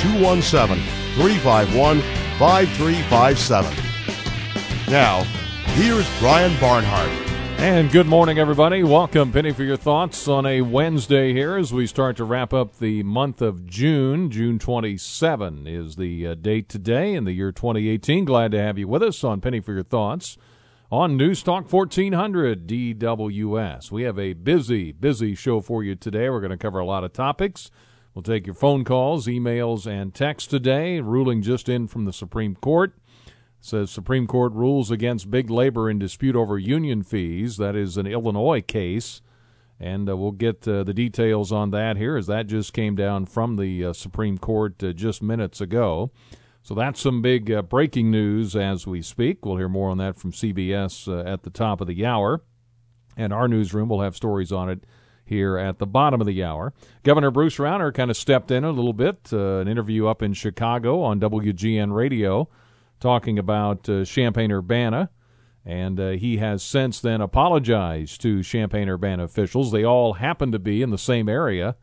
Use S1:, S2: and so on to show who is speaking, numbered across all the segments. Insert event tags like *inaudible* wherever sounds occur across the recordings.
S1: 217 351 5357. Now, here's Brian Barnhart.
S2: And good morning, everybody. Welcome, Penny, for your thoughts on a Wednesday here as we start to wrap up the month of June. June 27 is the uh, date today in the year 2018. Glad to have you with us on Penny for your thoughts on News Talk 1400 DWS. We have a busy, busy show for you today. We're going to cover a lot of topics. We'll take your phone calls, emails, and texts today. Ruling just in from the Supreme Court says Supreme Court rules against big labor in dispute over union fees. That is an Illinois case, and uh, we'll get uh, the details on that here as that just came down from the uh, Supreme Court uh, just minutes ago. So that's some big uh, breaking news as we speak. We'll hear more on that from CBS uh, at the top of the hour, and our newsroom will have stories on it here at the bottom of the hour. Governor Bruce Rauner kind of stepped in a little bit, uh, an interview up in Chicago on WGN Radio, talking about uh, Champaign Urbana. And uh, he has since then apologized to Champaign Urbana officials. They all happen to be in the same area,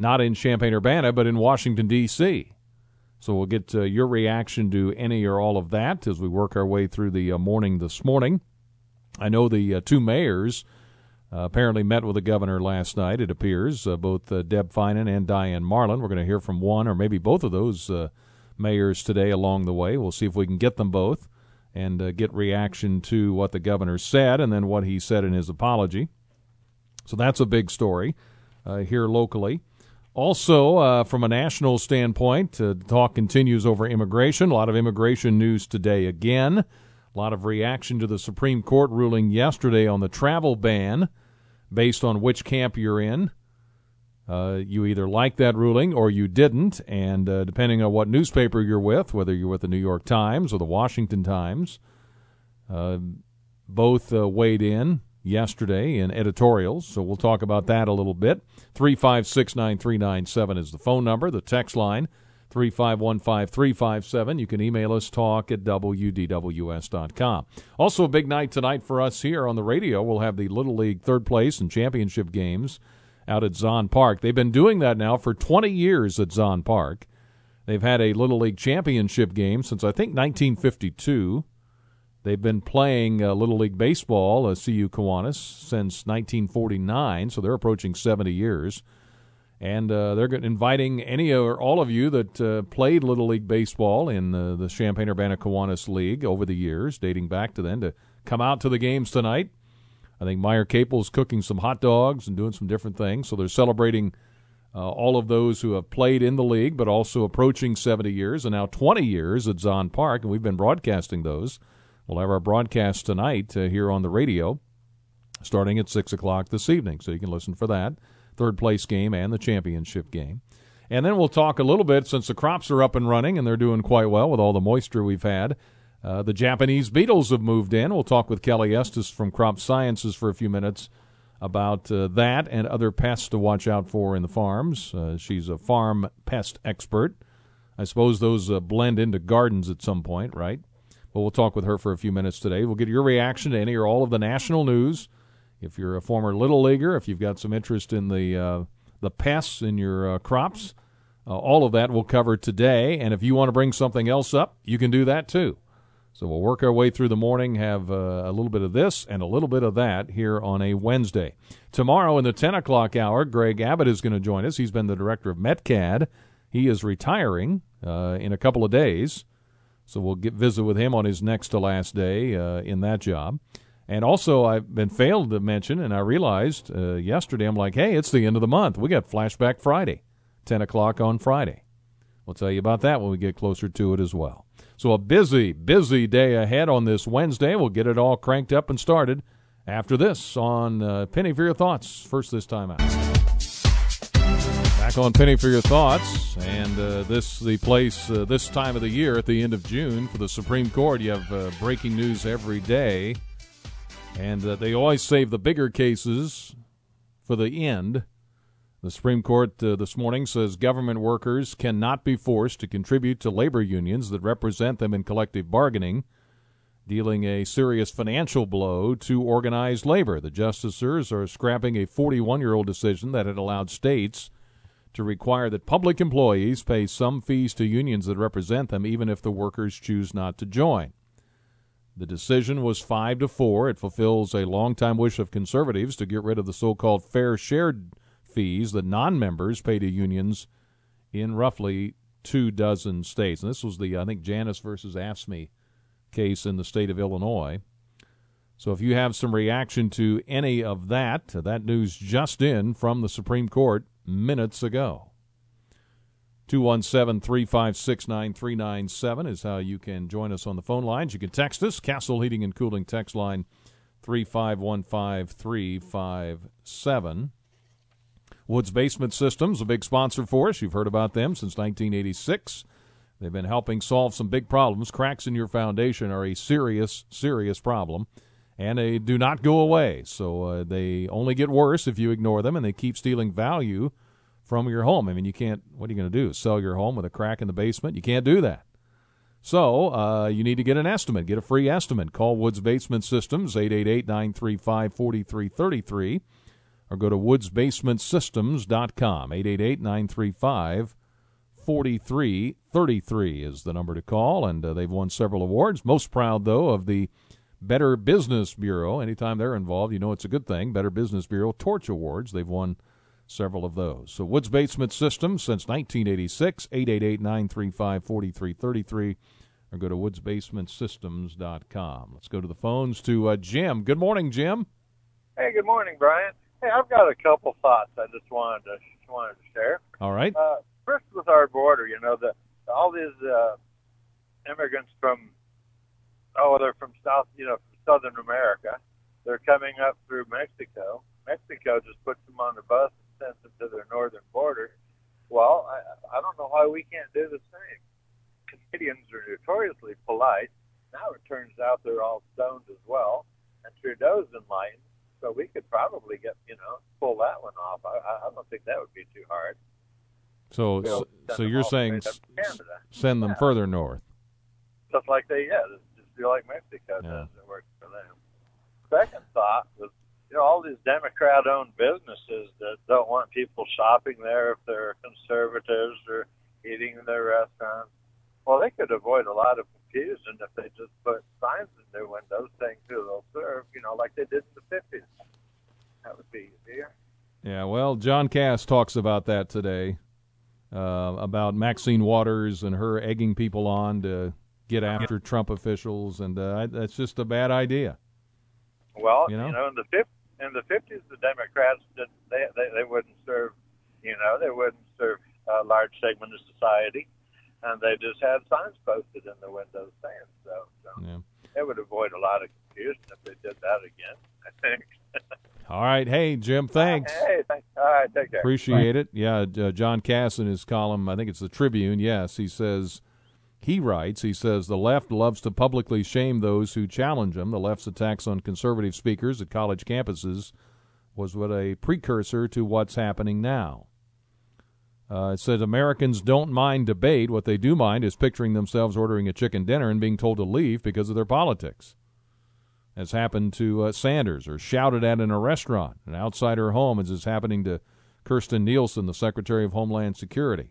S2: not in Champaign Urbana, but in Washington, D.C. So we'll get uh, your reaction to any or all of that as we work our way through the uh, morning this morning. I know the uh, two mayors uh, apparently met with the governor last night, it appears, uh, both uh, Deb Feinen and Diane Marlin. We're going to hear from one or maybe both of those uh, mayors today along the way. We'll see if we can get them both and uh, get reaction to what the governor said and then what he said in his apology. So that's a big story here locally. Also, from a national standpoint, talk continues over immigration. A lot of immigration news today again. A lot of reaction to the Supreme Court ruling yesterday on the travel ban based on which camp you're in. Uh, you either like that ruling or you didn't, and uh, depending on what newspaper you're with, whether you're with the New York Times or the Washington Times, uh, both uh, weighed in yesterday in editorials. So we'll talk about that a little bit. 356 9397 is the phone number, the text line 3515357. You can email us talk at WDWS.com. Also, a big night tonight for us here on the radio. We'll have the Little League third place and championship games out at Zahn Park. They've been doing that now for 20 years at Zahn Park. They've had a Little League championship game since I think 1952. They've been playing uh, Little League Baseball, uh, CU Kiwanis, since 1949, so they're approaching 70 years and uh, they're inviting any or all of you that uh, played Little League Baseball in the, the Champaign Urbana Kiwanis League over the years, dating back to then, to come out to the games tonight. I think Meyer Capel's cooking some hot dogs and doing some different things, so they're celebrating uh, all of those who have played in the league, but also approaching 70 years and now 20 years at Zahn Park, and we've been broadcasting those. We'll have our broadcast tonight uh, here on the radio, starting at six o'clock this evening, so you can listen for that third place game and the championship game. And then we'll talk a little bit since the crops are up and running and they're doing quite well with all the moisture we've had. Uh, the Japanese beetles have moved in. We'll talk with Kelly Estes from Crop Sciences for a few minutes about uh, that and other pests to watch out for in the farms. Uh, she's a farm pest expert. I suppose those uh, blend into gardens at some point, right? But we'll talk with her for a few minutes today. We'll get your reaction to any or all of the national news if you're a former little leaguer, if you've got some interest in the uh, the pests in your uh, crops, uh, all of that we'll cover today. And if you want to bring something else up, you can do that too. So we'll work our way through the morning, have uh, a little bit of this and a little bit of that here on a Wednesday. Tomorrow in the 10 o'clock hour, Greg Abbott is going to join us. He's been the director of METCAD. He is retiring uh, in a couple of days. So we'll get visit with him on his next to last day uh, in that job. And also, I've been failed to mention, and I realized uh, yesterday, I'm like, hey, it's the end of the month. We got Flashback Friday, 10 o'clock on Friday. We'll tell you about that when we get closer to it as well. So, a busy, busy day ahead on this Wednesday. We'll get it all cranked up and started after this on uh, Penny for Your Thoughts, first this time out. Back on Penny for Your Thoughts, and uh, this the place uh, this time of the year at the end of June for the Supreme Court. You have uh, breaking news every day, and uh, they always save the bigger cases for the end. The Supreme Court uh, this morning says government workers cannot be forced to contribute to labor unions that represent them in collective bargaining, dealing a serious financial blow to organized labor. The justices are scrapping a 41 year old decision that had allowed states to require that public employees pay some fees to unions that represent them, even if the workers choose not to join. The decision was five to four. It fulfills a longtime wish of conservatives to get rid of the so-called fair share fees that non-members pay to unions in roughly two dozen states. And this was the I think Janus versus AFSCME case in the state of Illinois. So if you have some reaction to any of that, that news just in from the Supreme Court minutes ago. 217 356 9397 is how you can join us on the phone lines. You can text us, Castle Heating and Cooling text line 3515357. Woods Basement Systems, a big sponsor for us. You've heard about them since 1986. They've been helping solve some big problems. Cracks in your foundation are a serious, serious problem, and they do not go away. So uh, they only get worse if you ignore them, and they keep stealing value from your home. I mean, you can't, what are you going to do? Sell your home with a crack in the basement? You can't do that. So uh, you need to get an estimate. Get a free estimate. Call Woods Basement Systems, 888 935 4333, or go to woodsbasementsystems.com, 888 935 4333 is the number to call, and uh, they've won several awards. Most proud, though, of the Better Business Bureau. Anytime they're involved, you know it's a good thing. Better Business Bureau Torch Awards. They've won several of those. So Woods Basement Systems since 1986, 888-935-4333, or go to woodsbasementsystems.com. Let's go to the phones to uh, Jim. Good morning, Jim.
S3: Hey, good morning, Brian. Hey, I've got a couple thoughts I just wanted to wanted to share.
S2: All right.
S3: Uh, first, with our border, you know, the all these uh, immigrants from oh, they're from South, you know, from Southern America. They're coming up through Mexico. Mexico just puts them on the bus sends them to their northern border. Well, I, I don't know why we can't do the same. Canadians are notoriously polite. Now it turns out they're all stoned as well, and Trudeau's enlightened. So we could probably get, you know, pull that one off. I, I don't think that would be too hard.
S2: So, so, so you're saying s- send them yeah. further north?
S3: Just like they, yeah, just feel like Mexico yeah. does. It works for them. Second thought was you know, all these Democrat owned businesses that don't want people shopping there if they're conservatives or eating in their restaurants. Well, they could avoid a lot of confusion if they just put signs in their windows saying who they'll serve, you know, like they did in the 50s. That would be easier.
S2: Yeah, well, John Kass talks about that today, uh, about Maxine Waters and her egging people on to get after Trump officials, and uh, that's just a bad idea.
S3: Well, you know, you know in the 50s, in the 50s, the Democrats did they, they they wouldn't serve, you know, they wouldn't serve a large segment of society, and they just had signs posted in the windows saying so. So yeah. it would avoid a lot of confusion if they did that again. I think. *laughs*
S2: All right, hey Jim, thanks.
S3: Hey, thanks. All right, take care.
S2: Appreciate Bye. it. Yeah, uh, John Kass in his column, I think it's the Tribune. Yes, he says he writes, he says, the left loves to publicly shame those who challenge them. The left's attacks on conservative speakers at college campuses was what a precursor to what's happening now. Uh, it says Americans don't mind debate. What they do mind is picturing themselves ordering a chicken dinner and being told to leave because of their politics. As happened to uh, Sanders, or shouted at in a restaurant and outside her home, as is happening to Kirstjen Nielsen, the Secretary of Homeland Security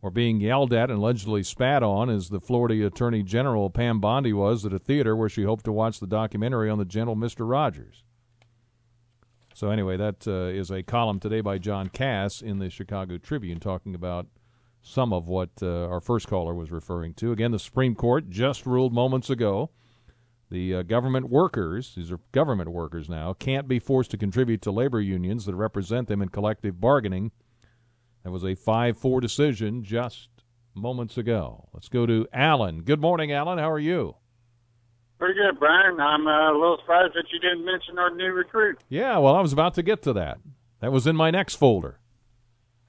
S2: or being yelled at and allegedly spat on as the Florida Attorney General Pam Bondi was at a theater where she hoped to watch the documentary on the gentle Mr. Rogers. So anyway, that uh, is a column today by John Kass in the Chicago Tribune talking about some of what uh, our first caller was referring to. Again, the Supreme Court just ruled moments ago the uh, government workers, these are government workers now, can't be forced to contribute to labor unions that represent them in collective bargaining – that was a 5 4 decision just moments ago. Let's go to Alan. Good morning, Alan. How are you?
S4: Pretty good, Brian. I'm uh, a little surprised that you didn't mention our new recruit.
S2: Yeah, well, I was about to get to that. That was in my next folder.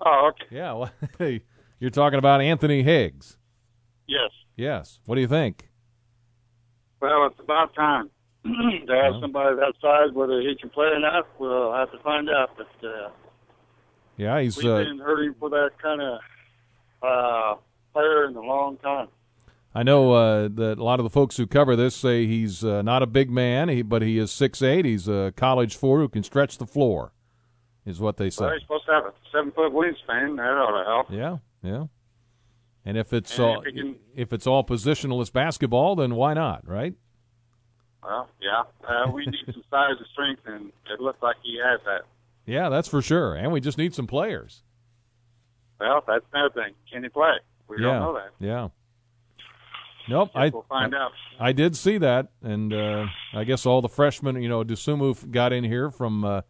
S4: Oh, okay.
S2: Yeah, well, *laughs* you're talking about Anthony Higgs.
S4: Yes.
S2: Yes. What do you think?
S4: Well, it's about time *clears throat* to have
S2: Well.
S4: somebody that size. Whether he can play or not, we'll have to find out. But uh,
S2: Yeah, he's
S4: we've
S2: uh,
S4: been hurting for that kind of uh, player in a long time.
S2: I know uh, that a lot of the folks who cover this say he's uh, not a big man, he, but he is six eight. He's a college four who can stretch the floor, is what they say.
S4: Well, he's supposed to have a seven foot wingspan. That ought to help.
S2: Yeah, yeah. And if it's
S4: And
S2: all
S4: if can-
S2: if it's all positionalist basketball, then why not, right?
S4: Well, yeah. Uh, we need some size and strength, and it looks like he has that.
S2: Yeah, that's for sure. And we just need some players.
S4: Well, that's another thing. Can he play? We
S2: yeah,
S4: don't know that.
S2: yeah. Nope, I
S4: we'll find out.
S2: I did see that, and uh, I guess all the freshmen, you know, Dosunmu got in here from uh,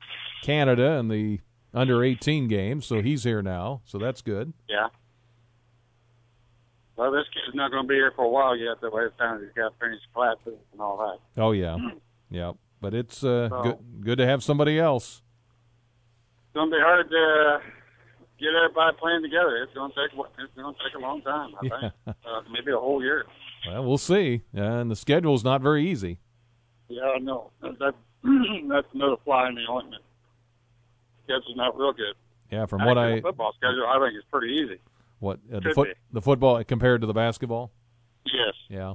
S2: Canada in the under 18 game, so he's here now, so that's good.
S4: Yeah. Well, this kid's not going to be here for a while yet. The way it sounds, he's got to finish classes and all that.
S2: Oh yeah, *clears throat* yeah. But it's uh,
S4: So-
S2: good good to have somebody else.
S4: It's going to be hard to get everybody playing together. It's going to take it's to take a long time. I think *laughs* uh, maybe a whole year.
S2: Well, we'll see. And the schedule's not very easy.
S4: Yeah, I know. That, that *clears throat* that's another fly in the ointment. Schedule's not real good.
S2: Yeah, from what I
S4: the football schedule, I think it's pretty easy.
S2: what uh, the foot the football compared to the basketball.
S4: Yes.
S2: Yeah.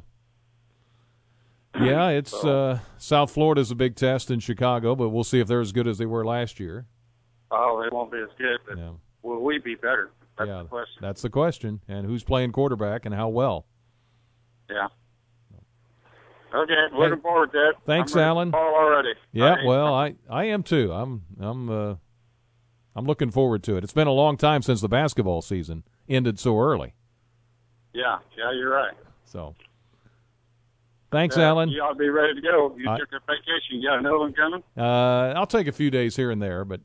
S2: Yeah, it's
S4: So-
S2: uh, South Florida's a big test in Chicago, but we'll see if they're as good as they were last year.
S4: Oh, it won't be as good, but
S2: Yeah.
S4: will we be better? That's
S2: yeah,
S4: the question.
S2: that's the question. And who's playing quarterback and how well?
S4: Yeah. Okay, looking forward to it.
S2: Thanks, Alan.
S4: Call already.
S2: Yeah,
S4: right.
S2: well, I I am too. I'm I'm uh, I'm looking forward to it. It's been a long time since the basketball season ended so early.
S4: Yeah, yeah, you're right.
S2: So, thanks,
S4: Uh,
S2: Alan.
S4: You ought to be ready to go. You
S2: I-
S4: took a vacation. You got another one coming?
S2: Uh, I'll take a few days here and there, but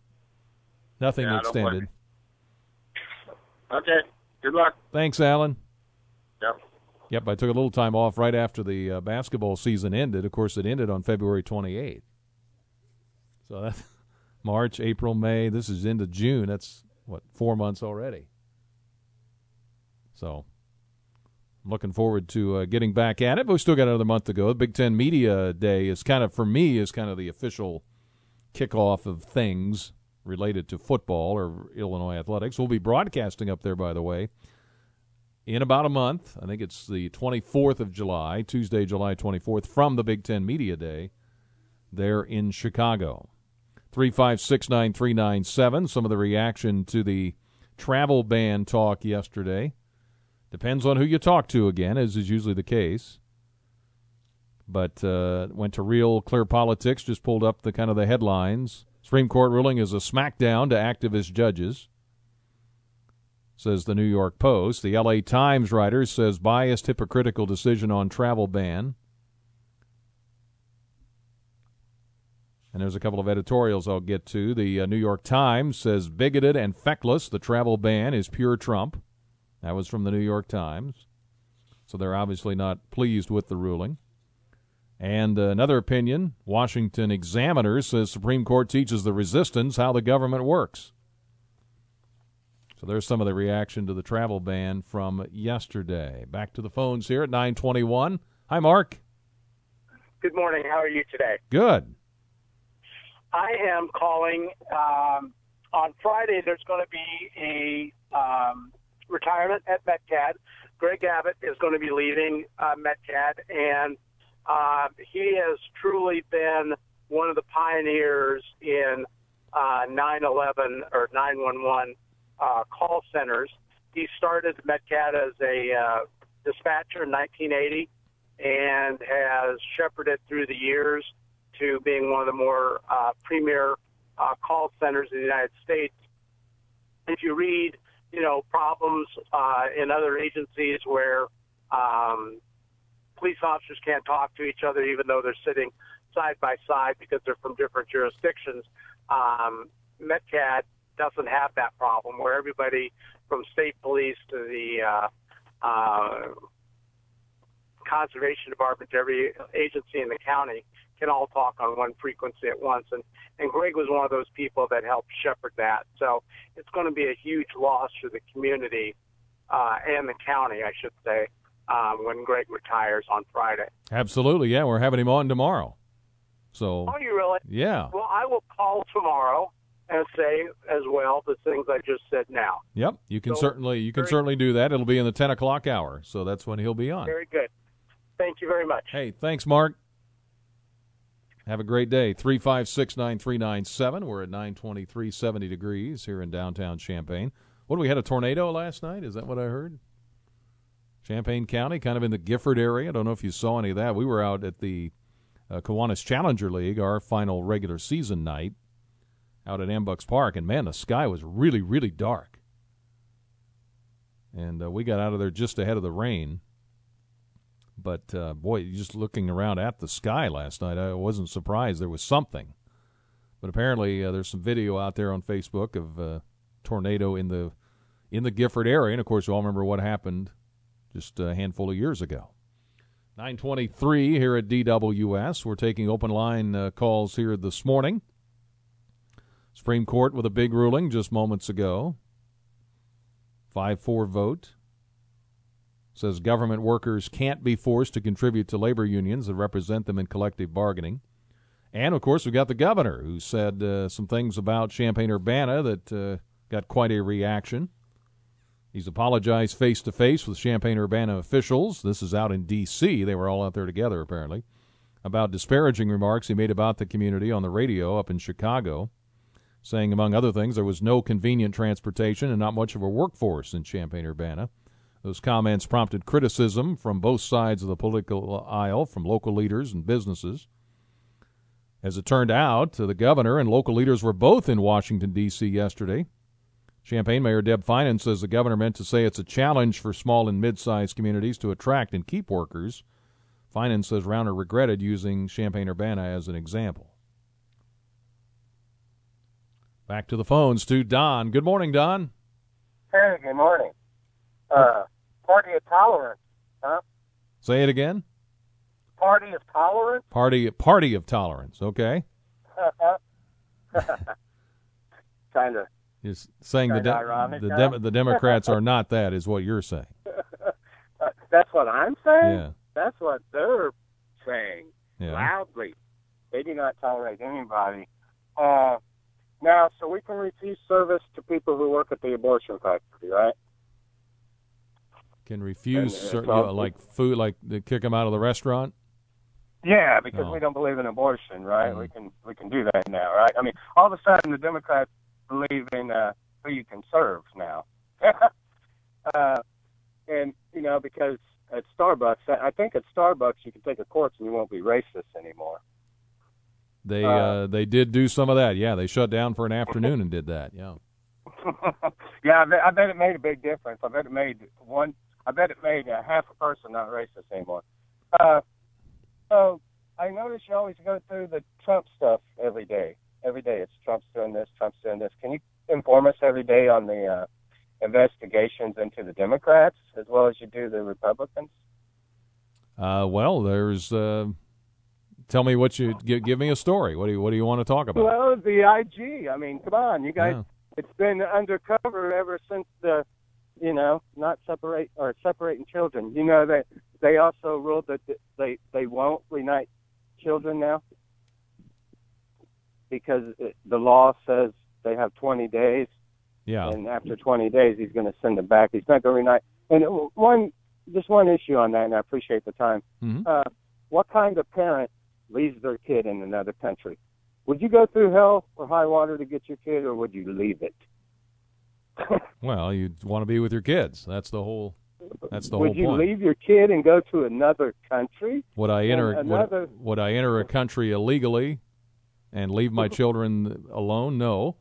S2: nothing
S4: Yeah, I don't blame
S2: extended.
S4: Okay. Good luck.
S2: Thanks, Alan.
S4: Yep.
S2: Yep, I took a little time off right after the uh, basketball season ended. Of course, it ended on February 28th. So that's *laughs* March, April, May. This is into June. That's what four months already. So I'm looking forward to uh, getting back at it. But we still got another month to go. The Big Ten Media Day is kind of for me is kind of the official kickoff of things related to football or Illinois athletics. We'll be broadcasting up there, by the way in about a month. I think it's the 24th of July, Tuesday, July 24th, from the Big Ten Media Day there in Chicago. 3569397, some of the reaction to the travel ban talk yesterday. Depends on who you talk to again, as is usually the case. But uh, went to real clear politics, just pulled up the kind of the headlines. Supreme Court ruling is a smackdown to activist judges says the New York Post. The LA Times writer says biased, hypocritical decision on travel ban. And there's a couple of editorials I'll get to. The uh, New York Times says bigoted and feckless, the travel ban is pure Trump. That was from the New York Times. So they're obviously not pleased with the ruling. And another opinion, Washington Examiner says Supreme Court teaches the resistance how the government works. So there's some of the reaction to the travel ban from yesterday. Back to the phones here at 921. Hi, Mark.
S5: Good morning. How are you today?
S2: Good.
S5: I am calling. Um, on Friday, there's going to be a um, retirement at MetCAD. Greg Abbott is going to be leaving uh, MetCAD, and uh, he has truly been one of the pioneers in uh, 9/11 or 911 uh, call centers. He started MetCAD as a uh, dispatcher in 1980 and has shepherded through the years to being one of the more uh, premier uh, call centers in the United States. If you read, you know, problems uh, in other agencies where um, police officers can't talk to each other even though they're sitting side by side because they're from different jurisdictions, um, MetCAD doesn't have that problem where everybody from state police to the uh, uh, conservation department to every agency in the county can all talk on one frequency at once. And and Greg was one of those people that helped shepherd that. So it's going to be a huge loss for the community uh, and the county, I should say, um, when Greg retires on Friday.
S2: Absolutely, yeah. We're having him on tomorrow. So.
S5: Oh, you really?
S2: Yeah.
S5: Well, I will call tomorrow and say as well the things I just said now.
S2: Yep, you can
S5: So,
S2: certainly you can certainly do that. It'll be in the ten o'clock hour, so that's when he'll be on.
S5: Very good. Thank you very much.
S2: Hey, thanks, Mark. Have a great day. Three five six nine three nine seven. We're at nine twenty three, seventy degrees here in downtown Champaign. What we had a tornado last night? Is that what I heard? Champaign County, kind of in the Gifford area. I don't know if you saw any of that. We were out at the uh, Kiwanis Challenger League, our final regular season night, out at Ambucks Park, and man, the sky was really, really dark. And uh, we got out of there just ahead of the rain. But uh, boy, just looking around at the sky last night, I wasn't surprised there was something. But apparently, uh, there's some video out there on Facebook of uh, tornado in the in the Gifford area, and of course, you all remember what happened just a handful of years ago. 923 here at DWS. We're taking open line uh, calls here this morning. Supreme Court with a big ruling just moments ago. 5 4 vote. Says government workers can't be forced to contribute to labor unions that represent them in collective bargaining. And of course, we've got the governor who said uh, some things about Champaign Urbana that uh, got quite a reaction. He's apologized face to face with Champaign Urbana officials. This is out in D.C. They were all out there together, apparently, about disparaging remarks he made about the community on the radio up in Chicago, saying, among other things, there was no convenient transportation and not much of a workforce in Champaign Urbana. Those comments prompted criticism from both sides of the political aisle, from local leaders and businesses. As it turned out, the governor and local leaders were both in Washington, D.C. yesterday. Champaign Mayor Deb Feinen says the governor meant to say it's a challenge for small and mid-sized communities to attract and keep workers. Feinen says Rauner regretted using Champaign Urbana as an example. Back to the phones to Don. Good morning, Don.
S6: Hey, good morning. Uh, party of tolerance, huh?
S2: Say it again.
S6: Party of tolerance?
S2: Party Party of Tolerance. Okay, *laughs*
S6: kind of.
S2: You're s- saying the de- the? Dem- the Democrats are *laughs* not that, is what you're saying. *laughs*
S6: That's what I'm saying?
S2: Yeah,
S6: That's what they're saying
S2: yeah.
S6: loudly. They do not tolerate anybody. Uh, now, so we can refuse service to people who work at the abortion factory, right?
S2: Can refuse
S6: And,
S2: certain,
S6: well-
S2: you know, like food, like they kick them out of the restaurant.
S6: Yeah, because
S2: No.
S6: we don't believe in abortion, right?
S2: Mhm.
S6: We can we can do that now, right? I mean, all of a sudden the Democrats believe in uh, who you can serve now, *laughs* uh, and you know because at Starbucks, I think at Starbucks you can take a course and you won't be racist anymore.
S2: They
S6: Uh,
S2: uh, they did do some of that. Yeah, they shut down for an afternoon and did that. Yeah. *laughs*
S6: yeah, I bet, I bet it made a big difference. I bet it made one. I bet it made uh, half a person not racist anymore. Uh, so I notice you always go through the Trump stuff every day. Every day it's Trump's doing this, Trump's doing this. Can you inform us every day on the uh, investigations into the Democrats as well as you do the Republicans?
S2: Uh, well, there's. Uh, tell me what you give. Give me a story. What do you What do you want to talk about?
S6: Well, the IG. I mean, come on, you guys.
S2: Yeah.
S6: It's been undercover ever since the, you know, not separate or separating children. You know that they also ruled that they they won't reunite children now because it, the law says they have 20 days,
S2: Yeah.
S6: and after 20 days he's going to send them back. He's not going to reunite. And uh, one, just one issue on that, and I appreciate the time.
S2: Mhm.
S6: Uh, what kind of parent leaves their kid in another country? Would you go through hell or high water to get your kid, or would you leave it? *laughs*
S2: Well, you want to be with your kids. That's the whole. That's the
S6: would
S2: whole
S6: you
S2: point.
S6: leave your kid and go to another country?
S2: Would I enter?
S6: And
S2: Would,
S6: another-
S2: would I enter a country illegally and leave my *laughs* children alone? No.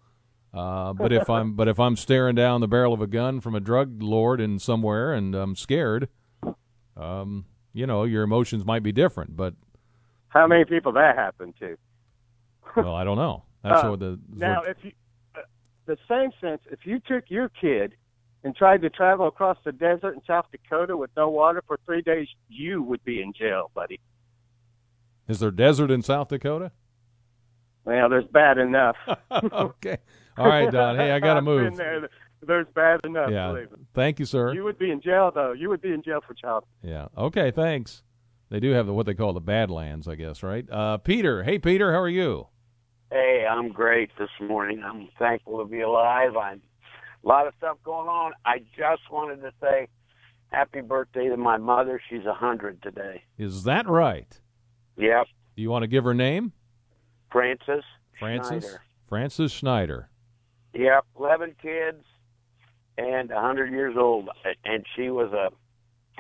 S2: Uh, but if I'm but if I'm staring down the barrel of a gun from a drug lord in somewhere and I'm scared, um, you know, your emotions might be different. But
S6: How many people that happened to? *laughs*
S2: well, I don't know. That's
S6: Uh,
S2: what the
S6: Now,
S2: what-
S6: if you, uh, the same sense, if you took your kid and tried to travel across the desert in South Dakota with no water for three days, you would be in jail, buddy.
S2: Is there desert in South Dakota?
S7: Well, there's bad enough. *laughs*
S2: okay. All right, Don. Hey, I got to *laughs* move.
S7: there. There's bad enough.
S2: Yeah.
S7: believe.
S2: Thank you, sir.
S7: You would be in jail though. You would be in jail for child.
S2: Yeah. Okay. Thanks. They do have the, what they call the Badlands, I guess, right? Uh, Peter. Hey, Peter. How are you?
S8: Hey, I'm great this morning. I'm thankful to be alive. I'm a lot of stuff going on. I just wanted to say happy birthday to my mother. She's a hundred today.
S2: Is that right?
S8: Yep,
S2: Do you want to give her name?
S8: Frances.
S2: Francis.
S8: Schneider.
S2: Francis Schneider.
S8: Yep, eleven kids and a hundred years old, and she was a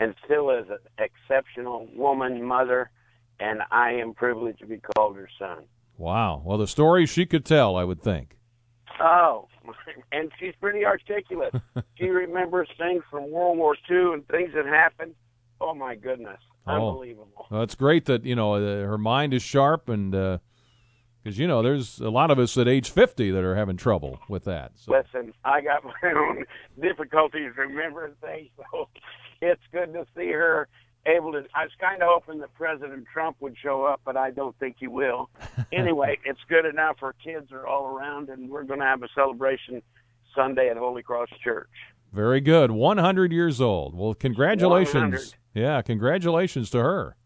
S8: and still is an exceptional woman, mother, and I am privileged to be called her son.
S2: Wow. Well, the stories she could tell, I would think.
S8: Oh, *laughs* and she's pretty articulate. *laughs* she remembers things from World War II and things that happened. Oh my goodness,
S2: Oh.
S8: unbelievable!
S2: Well, it's great that you know uh, her mind is sharp, and because you know there's a lot of us at age 50 that are having trouble with that. So
S8: Listen, I got *laughs* my own difficulties remembering things, so it's good to see her able to. I was kind of hoping that President Trump would show up, but I don't think he will. *laughs* anyway, it's good enough. Our kids are all around, and we're going to have a celebration Sunday at Holy Cross Church.
S2: very good. 100 years old. Well, congratulations.
S8: 100.
S2: Yeah, congratulations to her.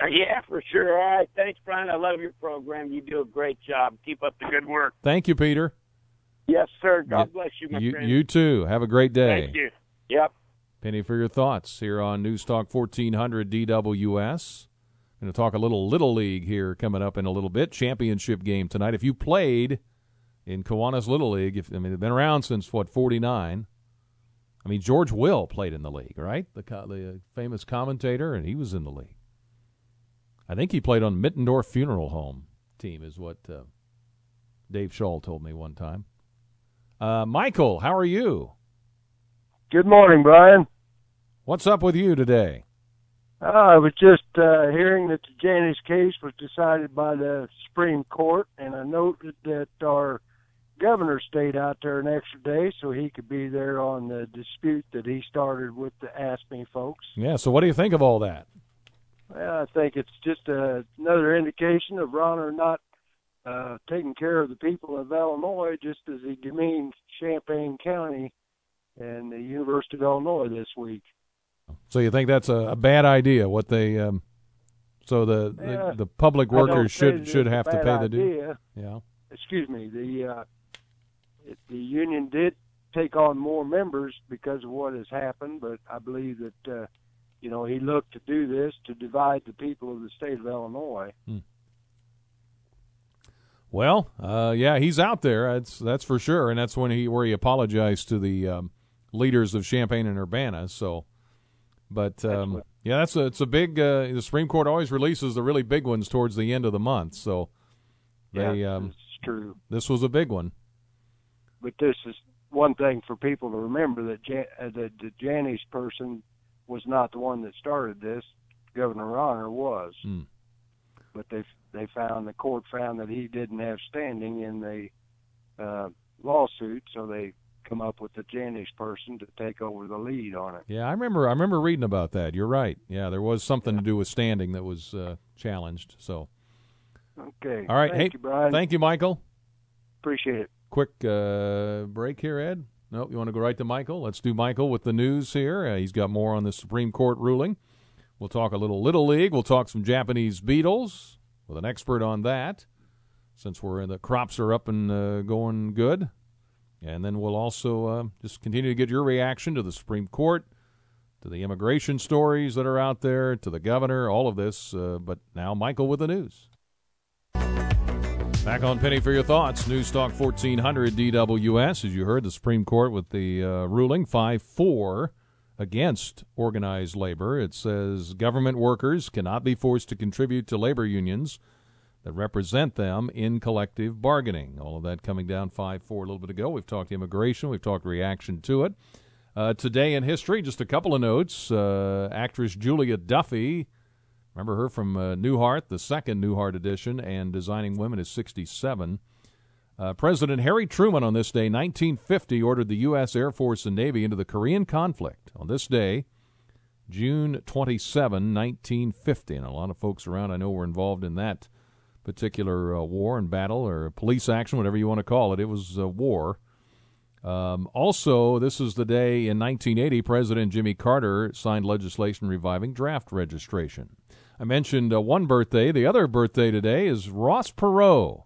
S8: Uh, yeah, for sure. All right. Thanks, Brian. I love your program. You do a great job. Keep up the good work.
S2: Thank you, Peter.
S8: Yes, sir. God bless you, my
S2: You,
S8: friend.
S2: you too. Have a great day.
S8: Thank you. Yep.
S2: Penny for your thoughts here on News Talk 1400 DWS. Going to talk a little Little League here coming up in a little bit. Championship game tonight. If you played in Kiwanis Little League, if, I mean, they've been around since, what, 49. I mean, George Will played in the league, right? The, the famous commentator, and he was in the league. I think he played on Mittendorf Funeral Home team, is what uh, Dave Scholl told me one time. Uh, Michael, how are you?
S7: Good morning, Brian.
S2: What's up with you today?
S7: Uh, I was just uh, hearing that the Janus case was decided by the Supreme Court, and I noted that our governor stayed out there an extra day so he could be there on the dispute that he started with the AFSCME folks.
S2: Yeah, so what do you think of all that?
S7: Well, I think it's just uh, another indication of Rauner not uh, taking care of the people of Illinois, just as he demeaned Champaign County and the University of Illinois this week.
S2: So you think that's a, a bad idea? What they um, so the,
S7: Yeah.
S2: the the public workers should should have to pay the due. Yeah.
S7: Excuse me. The uh, the union did take on more members because of what has happened, but I believe that uh, you know he looked to do this to divide the people of the state of Illinois.
S2: Well, uh, yeah, he's out there. That's that's for sure, and that's when he where he apologized to the um, leaders of Champaign and Urbana. So, but um, yeah, that's a it's a big. Uh, the Supreme Court always releases the really big ones towards the end of the month. So they
S7: yeah,
S2: um,
S7: it's true.
S2: this was a big one.
S7: but this is one thing for people to remember that Jan- uh, the, the Janus person was not the one that started this. Governor Rauner was,
S2: Hmm.
S7: but they they found the court found that he didn't have standing in the uh, lawsuit, so they come up with the Janus person to take over the lead on it.
S2: Yeah, I remember. I remember reading about that. You're right. Yeah, there was something to do with standing that was uh, challenged. So,
S7: Okay.
S2: all right.
S7: Thank
S2: hey,
S7: you, Brian.
S2: thank you, Michael.
S7: Appreciate it.
S2: Quick uh, break here, Ed. Nope, you want to go right to Michael? Let's do Michael with the news here. Uh, he's got more on the Supreme Court ruling. We'll talk a little Little League. We'll talk some Japanese beetles with an expert on that, since we're in the crops are up and uh, going good. And then we'll also uh, just continue to get your reaction to the Supreme Court, to the immigration stories that are out there, to the governor, all of this. Uh, but now, Michael with the news. Back on Penny for your thoughts. News Talk 1400 DWS. As you heard, the Supreme Court with the uh, ruling 5 4 against organized labor. It says government workers cannot be forced to contribute to labor unions that represent them in collective bargaining. All of that coming down 5 4 a little bit ago. We've talked immigration, we've talked reaction to it. Uh, today in history, just a couple of notes. Uh, actress Julia Duffy. Remember her from uh, Newhart, the second Newhart edition, and Designing Women is 67. Uh, President Harry Truman on this day, 1950, ordered the U.S. Air Force and Navy into the Korean conflict. On this day, June 27, 1950. And a lot of folks around I know were involved in that particular uh, war and battle or police action, whatever you want to call it. It was a war. Um, also, this is the day in 1980 President Jimmy Carter signed legislation reviving draft registration. I mentioned uh, one birthday. The other birthday today is Ross Perot.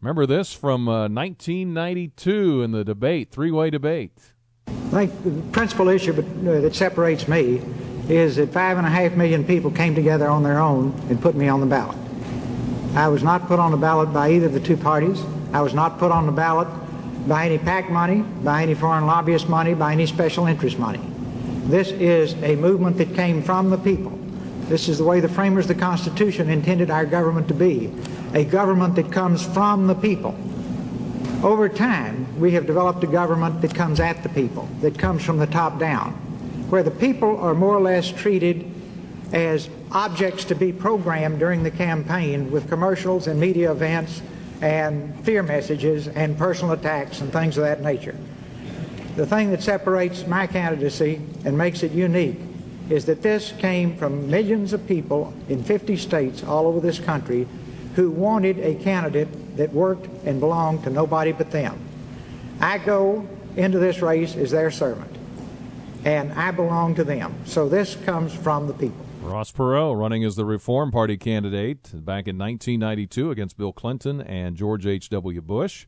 S2: Remember this from uh, 1992 in the debate, three way debate.
S9: I think the principal issue uh, that separates me is that five and a half million people came together on their own and put me on the ballot. I was not put on the ballot by either of the two parties. I was not put on the ballot by any PAC money, by any foreign lobbyist money, by any special interest money. This is a movement that came from the people. This is the way the framers of the Constitution intended our government to be a government that comes from the people. Over time, we have developed a government that comes at the people, that comes from the top down, where the people are more or less treated as objects to be programmed during the campaign with commercials and media events and fear messages and personal attacks and things of that nature. The thing that separates my candidacy and makes it unique is that this came from millions of people in 50 states all over this country who wanted a candidate that worked and belonged to nobody but them. I go into this race as their servant, and I belong to them. So this comes from the people.
S2: Ross Perot running as the Reform Party candidate back in 1992 against Bill Clinton and George H.W. Bush.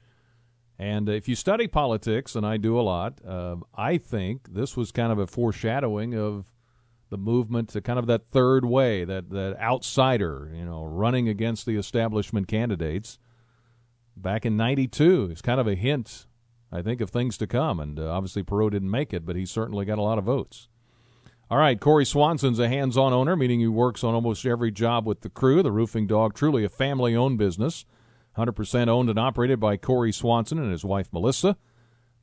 S2: And if you study politics, and I do a lot, uh, I think this was kind of a foreshadowing of the movement to kind of that third way, that, that outsider, you know, running against the establishment candidates back in 92. It's kind of a hint, I think, of things to come. And uh, obviously, Perot didn't make it, but he certainly got a lot of votes. All right, Corey Swanson's a hands on owner, meaning he works on almost every job with the crew. The Roofing Dog, truly a family owned business. 100% owned and operated by Corey Swanson and his wife Melissa.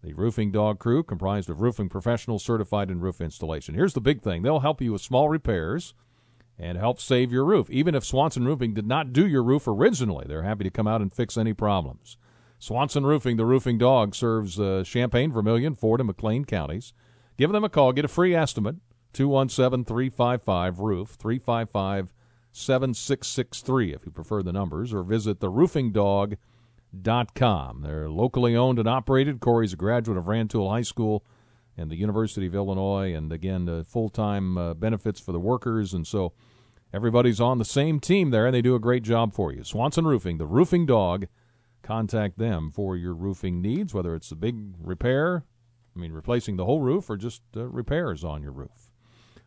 S2: The Roofing Dog crew, comprised of roofing professionals certified in roof installation. Here's the big thing they'll help you with small repairs and help save your roof. Even if Swanson Roofing did not do your roof originally, they're happy to come out and fix any problems. Swanson Roofing, the Roofing Dog, serves uh, Champaign, Vermilion, Ford, and McLean counties. Give them a call, get a free estimate. 217 355 Roof, 355 7663 if you prefer the numbers, or visit the Roofing theroofingdog.com. They're locally owned and operated. Corey's a graduate of Rantoul High School and the University of Illinois, and again, uh, full time uh, benefits for the workers. And so everybody's on the same team there, and they do a great job for you. Swanson Roofing, the roofing dog. Contact them for your roofing needs, whether it's a big repair, I mean, replacing the whole roof, or just uh, repairs on your roof.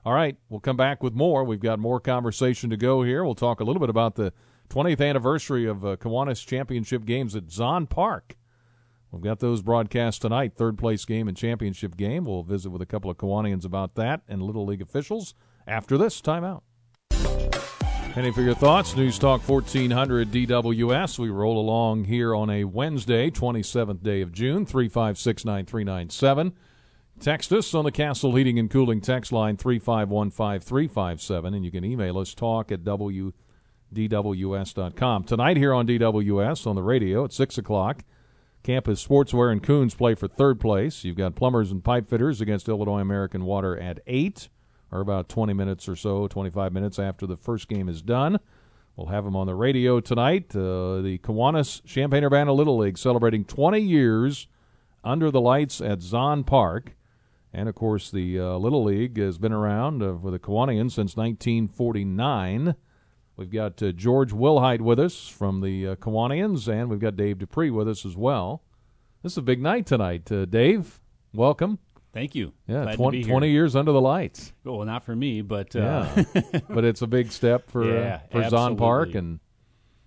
S2: All right, we'll come back with more. We've got more conversation to go here. We'll talk a little bit about the 20th anniversary of uh, Kiwanis Championship games at Zahn Park. We've got those broadcast tonight, third place game and championship game. We'll visit with a couple of Kiwanians about that and Little League officials after this timeout. Penny for your thoughts. News Talk 1400 DWS. We roll along here on a Wednesday, 27th day of June, 356 9397. Text us on the Castle Heating and Cooling text line 3515357, and you can email us talk at wdws.com. Tonight here on DWS on the radio at 6 o'clock, Campus Sportswear and Coons play for third place. You've got Plumbers and Pipe Fitters against Illinois American Water at 8, or about 20 minutes or so, 25 minutes after the first game is done. We'll have them on the radio tonight. Uh, the Kiwanis Champaign Urbana Little League celebrating 20 years under the lights at Zahn Park. And of course, the uh, Little League has been around uh, for the Kiwanians since 1949. We've got uh, George Wilhite with us from the uh, Kiwanians, and we've got Dave Dupree with us as well. This is a big night tonight. Uh, Dave, welcome.
S10: Thank you.
S2: Yeah, 20, 20, years under the lights.
S10: Well, not for me, but
S2: uh, yeah. *laughs* but it's a big step for
S10: yeah,
S2: for Zahn Park, and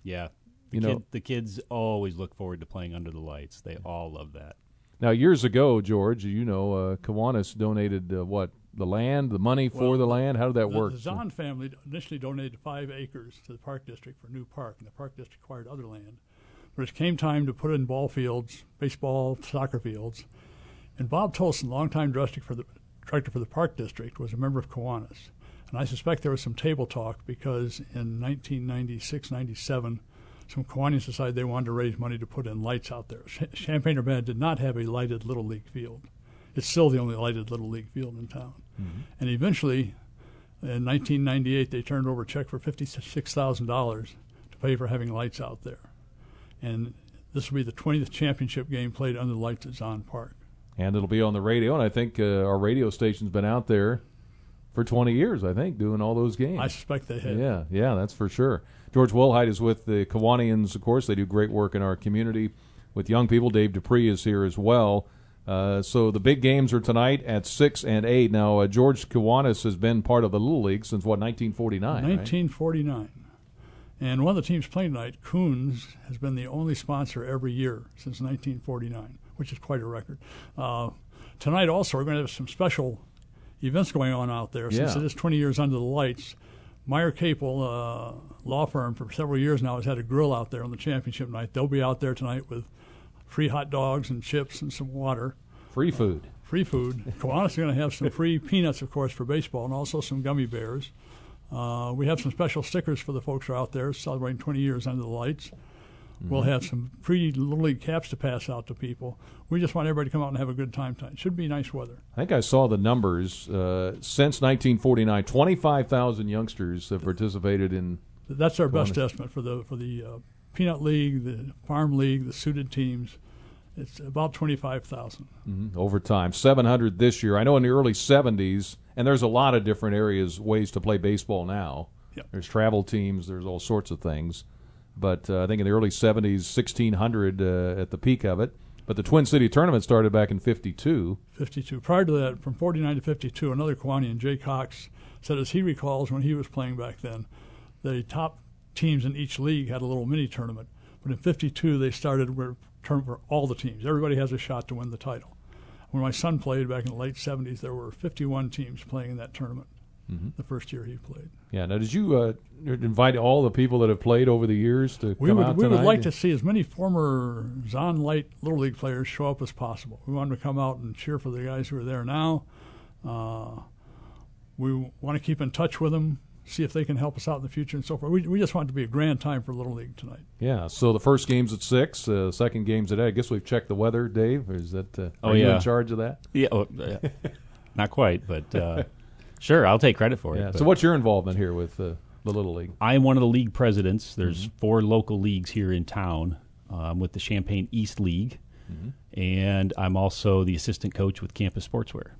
S10: yeah, the you kid, know the kids always look forward to playing under the lights. They all love that.
S2: Now, years ago, George, you know, uh, Kiwanis donated uh, what the land, the money for
S11: well,
S2: the land. How did that
S11: the,
S2: work?
S11: The Zahn family initially donated five acres to the park district for a new park, and the park district acquired other land. But it came time to put in ball fields, baseball, soccer fields, and Bob Tolson, longtime director for the director for the park district, was a member of Kiwanis. And I suspect there was some table talk because in 1996, 97 some Kiwanians decided they wanted to raise money to put in lights out there. Champaign Urbana did not have a lighted Little League field. It's still the only lighted Little League field in town. Mm-hmm. And eventually, in 1998, they turned over a check for $56,000 to pay for having lights out there. And this will be the 20th championship game played under the lights at Zahn Park.
S2: And it'll be on the radio, and I think uh, our radio station's been out there for 20 years, I think, doing all those games.
S11: I suspect they have.
S2: Yeah, yeah, that's for sure. George Wilhite is with the Kiwanians, of course. They do great work in our community with young people. Dave Dupree is here as well. Uh, so the big games are tonight at six and eight. Now uh, George Kiwanis has been part of the Little League since what 1949.
S11: 1949, right? and one of the teams playing tonight, Coons, has been the only sponsor every year since 1949, which is quite a record. Uh, tonight also we're going to have some special events going on out there since
S2: yeah.
S11: it is 20 years under the lights. Meyer Capel, uh, law firm for several years now, has had a grill out there on the championship night. They'll be out there tonight with free hot dogs and chips and some water.
S2: Free food.
S11: Free food. Kiwanis is going to have some free peanuts, of course, for baseball, and also some gummy bears. Uh, we have some special stickers for the folks who are out there celebrating 20 years under the lights. Mm-hmm. We'll have some free Little League caps to pass out to people. We just want everybody to come out and have a good time tonight. Should be nice weather.
S2: I think I saw the numbers. Uh, since 1949, 25,000 youngsters have participated in.
S11: That's our best estimate for the for the uh, Peanut League, the Farm League, the suited teams. It's about 25,000.
S2: Mm-hmm. Over time. 700 this year. I know in the early 70s, and there's a lot of different areas, ways to play baseball now.
S11: Yep.
S2: There's travel teams, there's all sorts of things. But uh, I think in the early 70s, 1,600 uh, at the peak of it. But the Twin City tournament started back in 52.
S11: 52. Prior to that, from 49 to 52, another Kiwanian, Jay Cox, said as he recalls when he was playing back then, the top teams in each league had a little mini tournament. But in 52, they started where tournament for all the teams. Everybody has a shot to win the title. When my son played back in the late 70s, there were 51 teams playing in that tournament. Mm-hmm. The first year he played.
S2: Yeah. Now, did you uh, invite all the people that have played over the years to
S11: we
S2: come
S11: would,
S2: out
S11: We
S2: tonight?
S11: would like to see as many former Zon Light Little League players show up as possible. We want them to come out and cheer for the guys who are there now. Uh, we want to keep in touch with them see if they can help us out in the future and so forth. We, we just want it to be a grand time for Little League tonight.
S2: Yeah. So the first game's at six. Uh, second game's at eight. I guess we've checked the weather, Dave. Is that? Uh,
S10: oh
S2: are
S10: yeah.
S2: you in charge of that?
S10: Yeah. Oh, yeah. *laughs* Not quite, but uh, sure, I'll take credit for
S2: yeah.
S10: it.
S2: So what's your involvement here with uh, the Little League?
S10: I am one of the league presidents. There's
S2: mm-hmm.
S10: four local leagues here in town. I'm with the Champaign East League, mm-hmm. and I'm also the assistant coach with Campus Sportswear.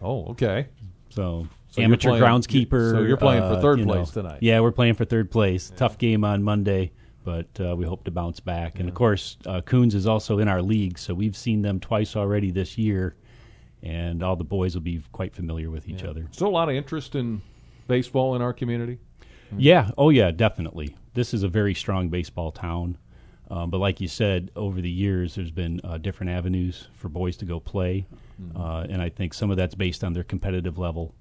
S2: Oh, okay.
S10: So
S2: so
S10: amateur
S2: playing,
S10: groundskeeper.
S2: So you're playing
S10: uh,
S2: for third
S10: you
S2: place
S10: know.
S2: tonight.
S10: Yeah, we're playing for third place. Yeah. Tough game on Monday, but uh, we hope to bounce back. Yeah. And of course, uh, Coons is also in our league, so we've seen them twice already this year, and all the boys will be quite familiar with each
S2: yeah.
S10: other.
S2: Still a lot of interest in baseball in our community.
S10: Yeah. Oh, yeah. Definitely. This is a very strong baseball town. Um, but like you said, over the years, there's been uh, different avenues for boys to go play, mm-hmm. uh, and I think some of that's based on their competitive level.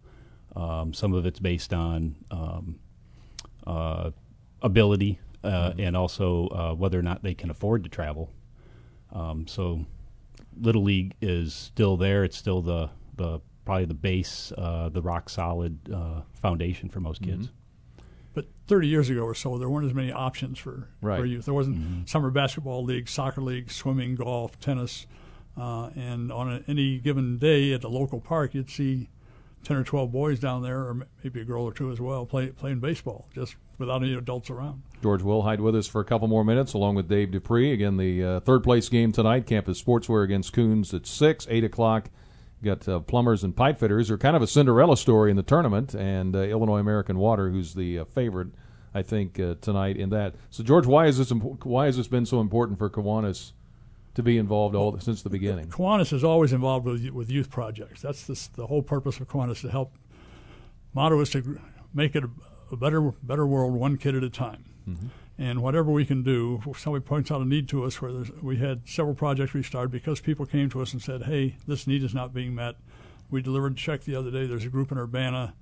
S10: Um, some of it's based on um, uh, ability uh, mm-hmm. and also uh, whether or not they can afford to travel. Um, so, Little League is still there. It's still the the probably the base, uh, the rock solid uh, foundation for most kids.
S11: Mm-hmm. But 30 years ago or so, there weren't as many options for,
S2: right.
S11: for youth. There wasn't mm-hmm. summer basketball leagues, soccer leagues, swimming, golf, tennis. Uh, and on a, any given day at the local park, you'd see 10 or 12 boys down there, or maybe a girl or two as well, play, playing baseball, just without any adults around.
S2: George Wilhite with us for a couple more minutes, along with Dave Dupree. Again, the uh, third place game tonight, Campus Sportswear against Coons at 6, 8 o'clock. Got uh, plumbers and pipe fitters. They're kind of a Cinderella story in the tournament, and uh, Illinois American Water, who's the uh, favorite, I think, uh, tonight in that. So, George, why is this imp- why has this been so important for Kiwanis to be involved all since the beginning?
S11: Kiwanis is always involved with with youth projects. That's the the whole purpose of Kiwanis to help. Motto is to make it a, a better better world one kid at a time.
S2: Mm-hmm.
S11: And whatever we can do, if somebody points out a need to us, where we had several projects we started because people came to us and said, "Hey, this need is not being met." We delivered a check the other day. There's a group in Urbana